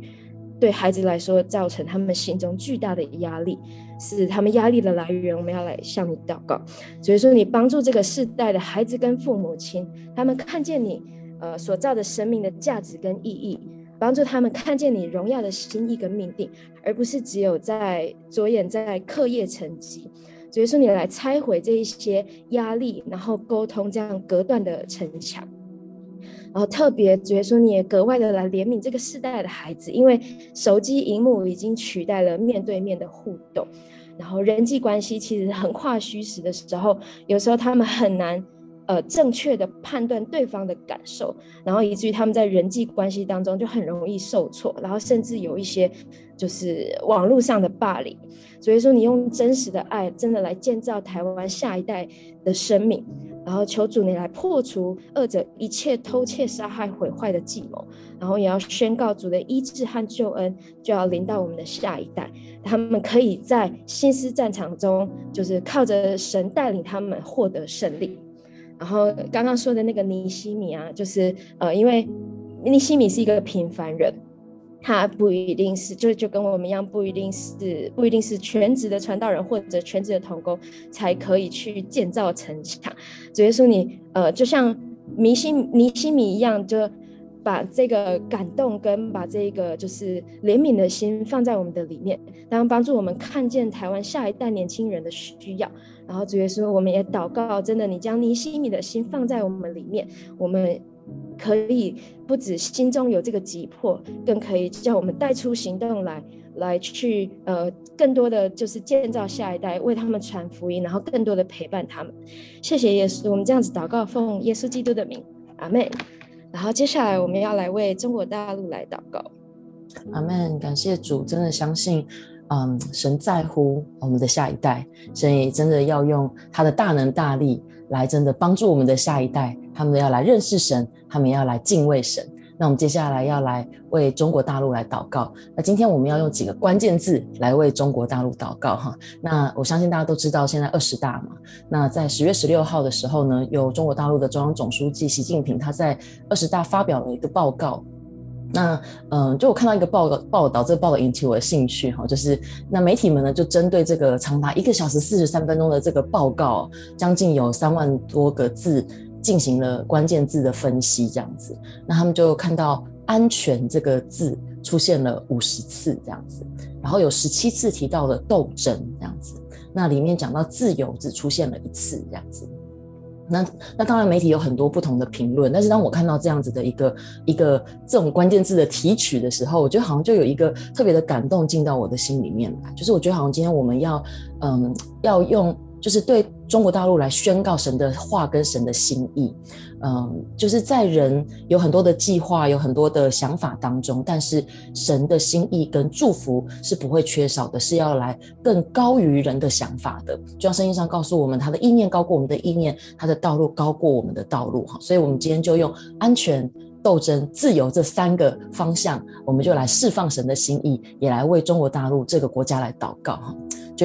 H: 对孩子来说造成他们心中巨大的压力。是他们压力的来源，我们要来向你祷告。所以说，你帮助这个世代的孩子跟父母亲，他们看见你呃所造的生命的价值跟意义，帮助他们看见你荣耀的心意跟命定，而不是只有在着眼在课业成绩。所以说，你来拆毁这一些压力，然后沟通这样隔断的城墙。然后特别觉得说，你也格外的来怜悯这个世代的孩子，因为手机荧幕已经取代了面对面的互动。然后人际关系其实很跨虚实的时候，有时候他们很难，呃，正确的判断对方的感受，然后以至于他们在人际关系当中就很容易受挫，然后甚至有一些就是网络上的霸凌。所以说，你用真实的爱，真的来建造台湾下一代的生命。然后求主你来破除恶者一切偷窃、杀害、毁坏的计谋，然后也要宣告主的医治和救恩就要临到我们的下一代，他们可以在心思战场中，就是靠着神带领他们获得胜利。然后刚刚说的那个尼西米啊，就是呃，因为尼西米是一个平凡人。他不一定是，就就跟我们一样，不一定是，不一定是全职的传道人或者全职的同工才可以去建造城墙。主耶稣，你呃，就像尼西尼西米一样，就把这个感动跟把这个就是怜悯的心放在我们的里面，然后帮助我们看见台湾下一代年轻人的需要。然后主耶稣，我们也祷告，真的，你将尼西米的心放在我们里面，我们。可以不止心中有这个急迫，更可以叫我们带出行动来，来去呃更多的就是建造下一代，为他们传福音，然后更多的陪伴他们。谢谢耶稣，我们这样子祷告，奉耶稣基督的名，阿门。然后接下来我们要来为中国大陆来祷告，
I: 阿门。感谢主，真的相信，嗯，神在乎我们的下一代，神也真的要用他的大能大力。来，真的帮助我们的下一代，他们要来认识神，他们要来敬畏神。那我们接下来要来为中国大陆来祷告。那今天我们要用几个关键字来为中国大陆祷告哈。那我相信大家都知道，现在二十大嘛。那在十月十六号的时候呢，有中国大陆的中央总书记习近平他在二十大发表了一个报告。那嗯，就我看到一个报告报道，这个报道引起我的兴趣哈，就是那媒体们呢就针对这个长达一个小时四十三分钟的这个报告，将近有三万多个字，进行了关键字的分析，这样子。那他们就看到“安全”这个字出现了五十次这样子，然后有十七次提到了斗争这样子，那里面讲到自由只出现了一次这样子。那那当然，媒体有很多不同的评论，但是当我看到这样子的一个一个这种关键字的提取的时候，我觉得好像就有一个特别的感动进到我的心里面来，就是我觉得好像今天我们要嗯要用。就是对中国大陆来宣告神的话跟神的心意，嗯，就是在人有很多的计划、有很多的想法当中，但是神的心意跟祝福是不会缺少的，是要来更高于人的想法的。就像圣经上告诉我们，他的意念高过我们的意念，他的道路高过我们的道路哈。所以，我们今天就用安全。斗斗争、自由这三个方向，我们就来释放神的心意，也来为中国大陆这个国家来祷告哈。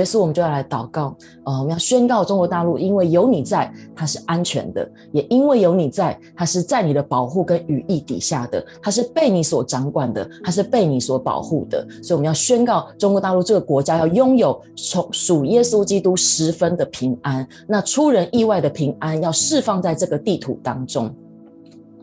I: 耶稣，我们就要来祷告，呃，我们要宣告中国大陆，因为有你在，它是安全的；也因为有你在，它是在你的保护跟羽翼底下的，它是被你所掌管的，它是被你所保护的。所以我们要宣告中国大陆这个国家要拥有从属耶稣基督十分的平安，那出人意外的平安要释放在这个地图当中。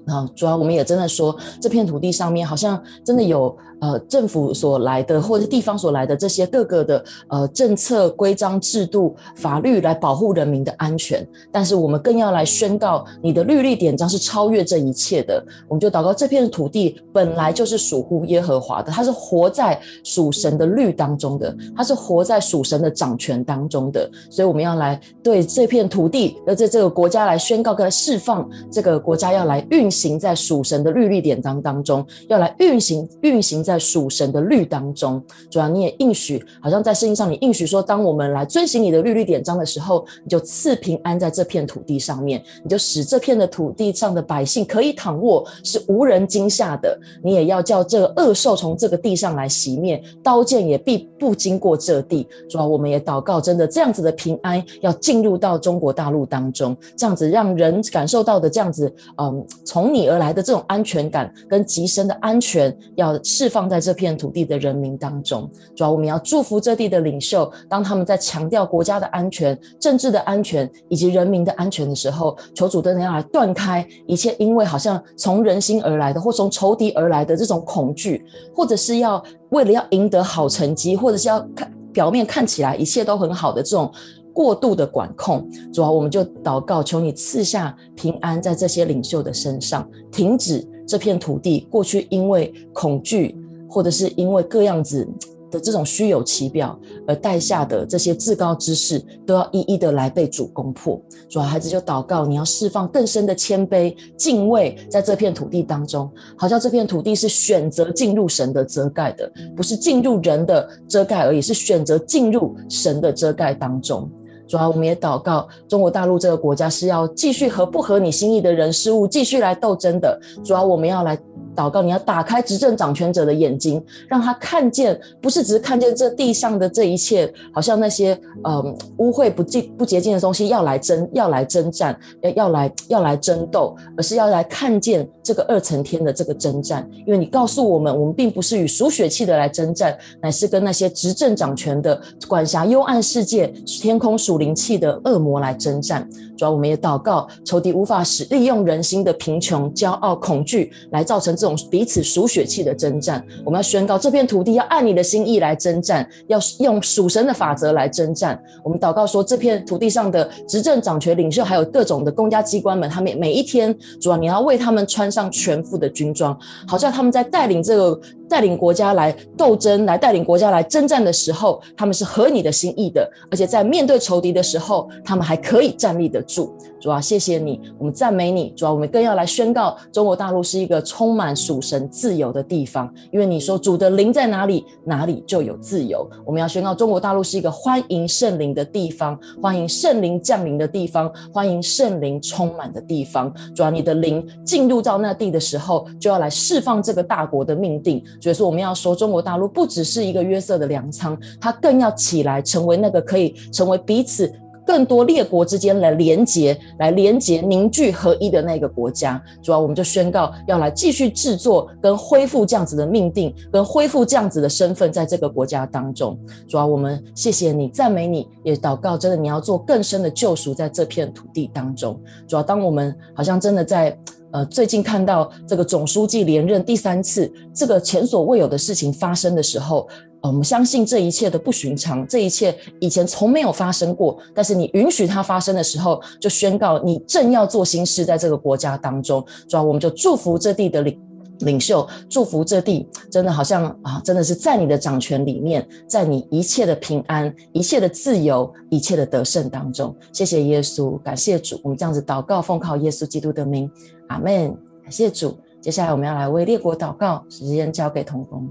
I: 啊，主要我们也真的说，这片土地上面好像真的有。呃，政府所来的或者地方所来的这些各个的呃政策、规章制度、法律来保护人民的安全，但是我们更要来宣告，你的律例典章是超越这一切的。我们就祷告，这片土地本来就是属乎耶和华的，它是活在属神的律当中的，它是活在属神的掌权当中的。所以我们要来对这片土地，要在这个国家来宣告，跟释放这个国家要来运行在属神的律例典章当中，要来运行运行在。在属神的律当中，主要你也应许，好像在圣经上，你应许说，当我们来遵行你的律律典章的时候，你就赐平安在这片土地上面，你就使这片的土地上的百姓可以躺卧，是无人惊吓的。你也要叫这个恶兽从这个地上来熄灭，刀剑也必不经过这地。主要我们也祷告，真的这样子的平安要进入到中国大陆当中，这样子让人感受到的这样子，嗯，从你而来的这种安全感跟极深的安全，要释放。放在这片土地的人民当中，主要我们要祝福这地的领袖，当他们在强调国家的安全、政治的安全以及人民的安全的时候，求主真的要来断开一切因为好像从人心而来的或从仇敌而来的这种恐惧，或者是要为了要赢得好成绩，或者是要看表面看起来一切都很好的这种过度的管控。主要我们就祷告，求你赐下平安在这些领袖的身上，停止这片土地过去因为恐惧。或者是因为各样子的这种虚有其表而带下的这些至高之事，都要一一的来被主攻破。主啊，孩子就祷告，你要释放更深的谦卑、敬畏，在这片土地当中，好像这片土地是选择进入神的遮盖的，不是进入人的遮盖而已，是选择进入神的遮盖当中。主啊，我们也祷告，中国大陆这个国家是要继续和不合你心意的人事物继续来斗争的。主啊，我们要来。祷告，你要打开执政掌权者的眼睛，让他看见，不是只是看见这地上的这一切，好像那些嗯污秽不净不洁净的东西要来争，要来征战，要要来要来争斗，而是要来看见这个二层天的这个征战。因为你告诉我们，我们并不是与属血气的来征战，乃是跟那些执政掌权的、管辖幽暗世界、天空属灵气的恶魔来征战。主要我们也祷告，仇敌无法使利用人心的贫穷、骄傲、恐惧来造成。这种彼此属血气的征战，我们要宣告这片土地要按你的心意来征战，要用属神的法则来征战。我们祷告说，这片土地上的执政掌权领袖，还有各种的公家机关们，他们每一天，主要，你要为他们穿上全副的军装，好像他们在带领这个。带领国家来斗争，来带领国家来征战的时候，他们是合你的心意的，而且在面对仇敌的时候，他们还可以站立得住。主啊，谢谢你，我们赞美你。主啊，我们更要来宣告，中国大陆是一个充满属神自由的地方，因为你说主的灵在哪里，哪里就有自由。我们要宣告，中国大陆是一个欢迎圣灵的地方，欢迎圣灵降临的地方，欢迎圣灵充满的地方。主啊，你的灵进入到那地的时候，就要来释放这个大国的命定。所以说，我们要说，中国大陆不只是一个约瑟的粮仓，它更要起来，成为那个可以成为彼此更多列国之间来连结、来连结、凝聚合一的那个国家。主要我们就宣告，要来继续制作跟恢复这样子的命定，跟恢复这样子的身份，在这个国家当中。主要我们谢谢你，赞美你，也祷告，真的你要做更深的救赎在这片土地当中。主要当我们好像真的在。呃，最近看到这个总书记连任第三次，这个前所未有的事情发生的时候，呃，我们相信这一切的不寻常，这一切以前从没有发生过。但是你允许它发生的时候，就宣告你正要做新事在这个国家当中。主要我们就祝福这地的领。领袖祝福这地，真的好像啊，真的是在你的掌权里面，在你一切的平安、一切的自由、一切的得胜当中。谢谢耶稣，感谢主，我们这样子祷告，奉靠耶稣基督的名，阿门。感谢主。接下来我们要来为列国祷告，时间交给同工。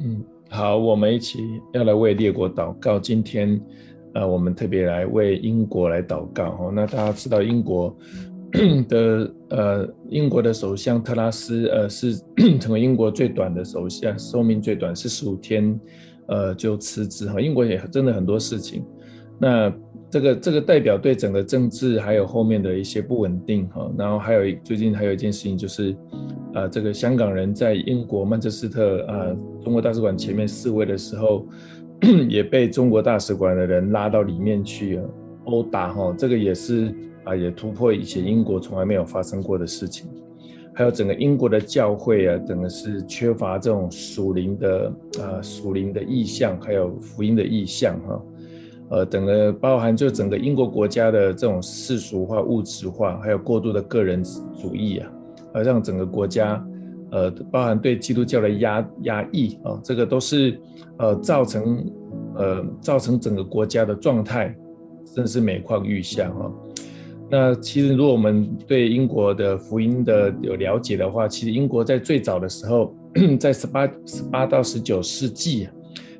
J: 嗯，好，我们一起要来为列国祷告。今天，呃，我们特别来为英国来祷告。哦，那大家知道英国。的呃英国的首相特拉斯呃是 成为英国最短的首相，寿命最短四十五天，呃就辞职哈。英国也真的很多事情，那这个这个代表对整个政治还有后面的一些不稳定哈。然后还有最近还有一件事情就是，呃这个香港人在英国曼彻斯特、呃、中国大使馆前面示威的时候，也被中国大使馆的人拉到里面去了。殴打哈，这个也是啊，也突破以前英国从来没有发生过的事情。还有整个英国的教会啊，整个是缺乏这种属灵的啊属灵的意象，还有福音的意象哈。呃，整个包含就整个英国国家的这种世俗化、物质化，还有过度的个人主义啊，而让整个国家呃，包含对基督教的压压抑啊，这个都是呃造成呃造成整个国家的状态。真是每况愈下哈。那其实，如果我们对英国的福音的有了解的话，其实英国在最早的时候，在十八十八到十九世纪，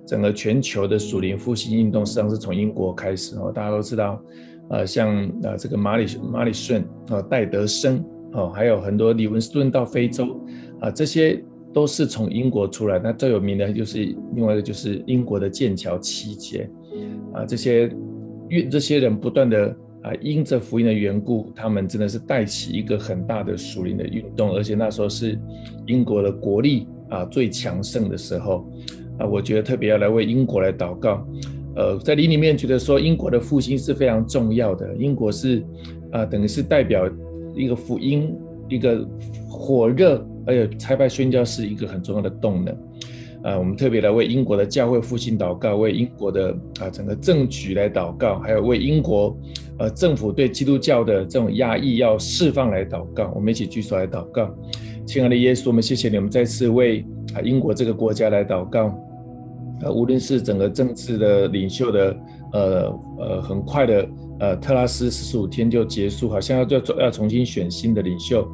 J: 整个全球的属灵复兴运动实际上是从英国开始哦。大家都知道，呃，像呃这个马里马里逊啊、戴德生哦，还有很多李文斯顿到非洲啊，这些都是从英国出来。那最有名的就是另外一个就是英国的剑桥七杰啊，这些。运这些人不断的啊，因着福音的缘故，他们真的是带起一个很大的属灵的运动，而且那时候是英国的国力啊最强盛的时候啊，我觉得特别要来为英国来祷告。呃，在灵里面觉得说英国的复兴是非常重要的，英国是啊，等于是代表一个福音，一个火热，而且差派宣教是一个很重要的动能。啊，我们特别来为英国的教会复兴祷告，为英国的啊整个政局来祷告，还有为英国呃政府对基督教的这种压抑要释放来祷告。我们一起举手来祷告，亲爱的耶稣，我们谢谢你，我们再次为啊英国这个国家来祷告。呃，无论是整个政治的领袖的呃呃很快的呃特拉斯四十五天就结束，好像要要要重新选新的领袖，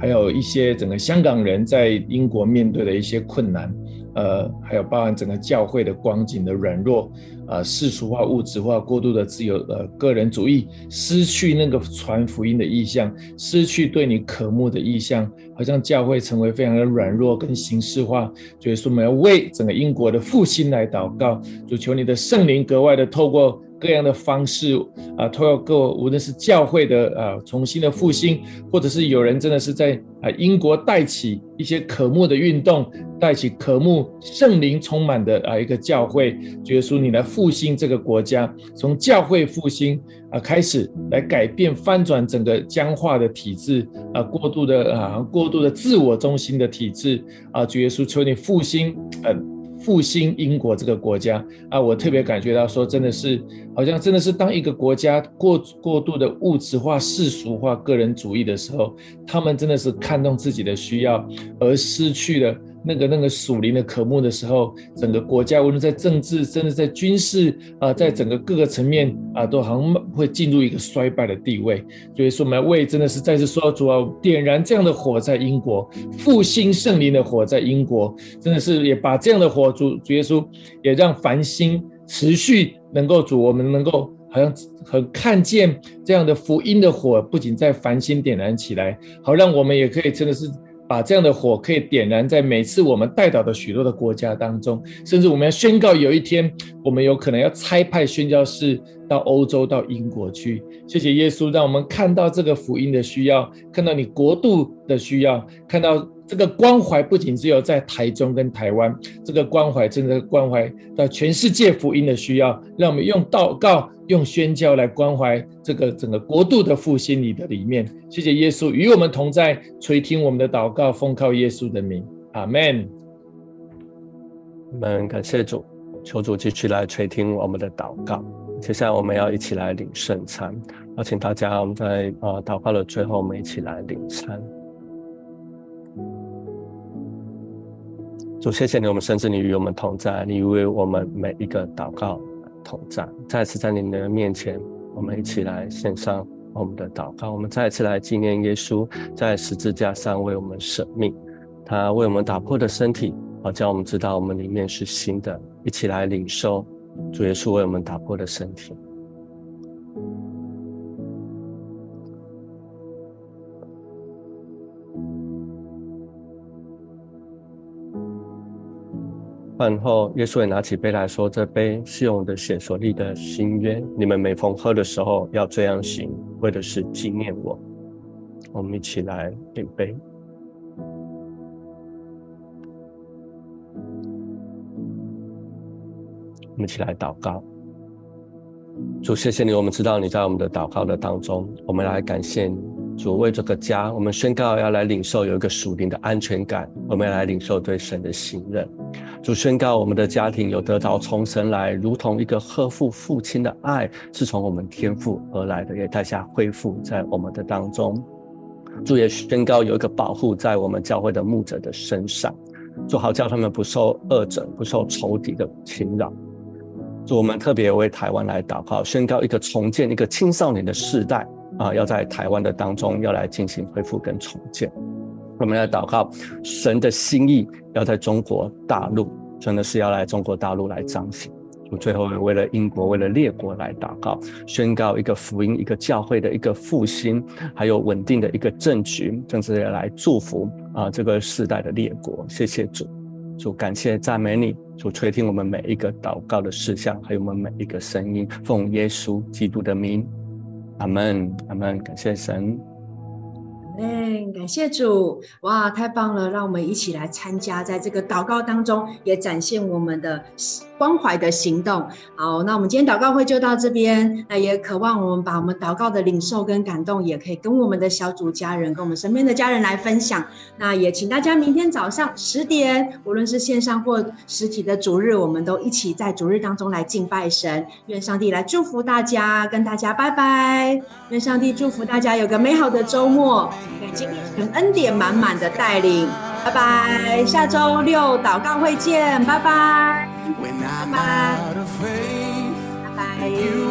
J: 还有一些整个香港人在英国面对的一些困难。呃，还有包含整个教会的光景的软弱，呃，世俗化、物质化、过度的自由，呃，个人主义，失去那个传福音的意向，失去对你渴慕的意向，好像教会成为非常的软弱跟形式化。所以说，我们要为整个英国的复兴来祷告，主求你的圣灵格外的透过。各样的方式啊，都要各无论是教会的啊重新的复兴，或者是有人真的是在啊英国带起一些渴慕的运动，带起渴慕圣灵充满的啊一个教会，耶稣你来复兴这个国家，从教会复兴啊开始来改变翻转整个僵化的体制啊过度的啊过度的自我中心的体制啊，耶稣求你复兴呃。复兴英国这个国家啊，我特别感觉到说，真的是好像真的是当一个国家过过度的物质化、世俗化、个人主义的时候，他们真的是看重自己的需要，而失去了。那个那个属灵的渴慕的时候，整个国家无论在政治，甚至在军事啊、在整个各个层面啊，都好像会进入一个衰败的地位。所以说，我们为真的是再次说，主要点燃这样的火在英国，复兴圣灵的火在英国，真的是也把这样的火主主耶稣也让繁星持续能够主，我们能够好像很看见这样的福音的火，不仅在繁星点燃起来，好让我们也可以真的是。把这样的火可以点燃在每次我们带到的许多的国家当中，甚至我们要宣告有一天，我们有可能要差派宣教士到欧洲、到英国去。谢谢耶稣，让我们看到这个福音的需要，看到你国度的需要，看到。这个关怀不仅只有在台中跟台湾，这个关怀真的关怀到全世界福音的需要，让我们用祷告、用宣教来关怀这个整个国度的复兴里的里面。谢谢耶稣与我们同在，垂听我们的祷告，奉靠耶稣的名，阿门。
E: 我们感谢主，求主继续来垂听我们的祷告。接下来我们要一起来领圣餐，邀请大家我们在呃祷告的最后，我们一起来领餐。主，谢谢你，我们深知你与我们同在，你为我们每一个祷告同在。再次在你的面前，我们一起来献上我们的祷告。我们再一次来纪念耶稣在十字架上为我们舍命，他为我们打破的身体，好叫我们知道我们里面是新的。一起来领受主耶稣为我们打破的身体。饭后，耶稣也拿起杯来说：“这杯是用我的血所立的新约，你们每逢喝的时候要这样行，为的是纪念我。”我们一起来领杯。我们一起来祷告。主，谢谢你，我们知道你在我们的祷告的当中，我们来感谢你。主为这个家，我们宣告要来领受有一个属灵的安全感，我们要来领受对神的信任。主宣告我们的家庭有得到从神来，如同一个呵护父亲的爱，是从我们天父而来的，也带下恢复在我们的当中。主也宣告有一个保护在我们教会的牧者的身上，主好叫他们不受恶者、不受仇敌的侵扰。主，我们特别为台湾来祷告，宣告一个重建一个青少年的世代。啊，要在台湾的当中要来进行恢复跟重建，我们来祷告，神的心意要在中国大陆，真的是要来中国大陆来彰显。我最后为了英国，为了列国来祷告，宣告一个福音、一个教会的一个复兴，还有稳定的一个政局，甚至来祝福啊这个世代的列国。谢谢主，主感谢赞美你，主垂听我们每一个祷告的事项，还有我们每一个声音，奉耶稣基督的名。阿门，阿门，感谢神。
A: 嗯，感谢主，哇，太棒了！让我们一起来参加，在这个祷告当中，也展现我们的关怀的行动。好，那我们今天祷告会就到这边。那也渴望我们把我们祷告的领受跟感动，也可以跟我们的小组家人、跟我们身边的家人来分享。那也请大家明天早上十点，无论是线上或实体的主日，我们都一起在主日当中来敬拜神。愿上帝来祝福大家，跟大家拜拜。愿上帝祝福大家有个美好的周末。经历神恩典满满的带领，拜拜，下周六祷告会见，拜拜，when I'm out of faith. Bye.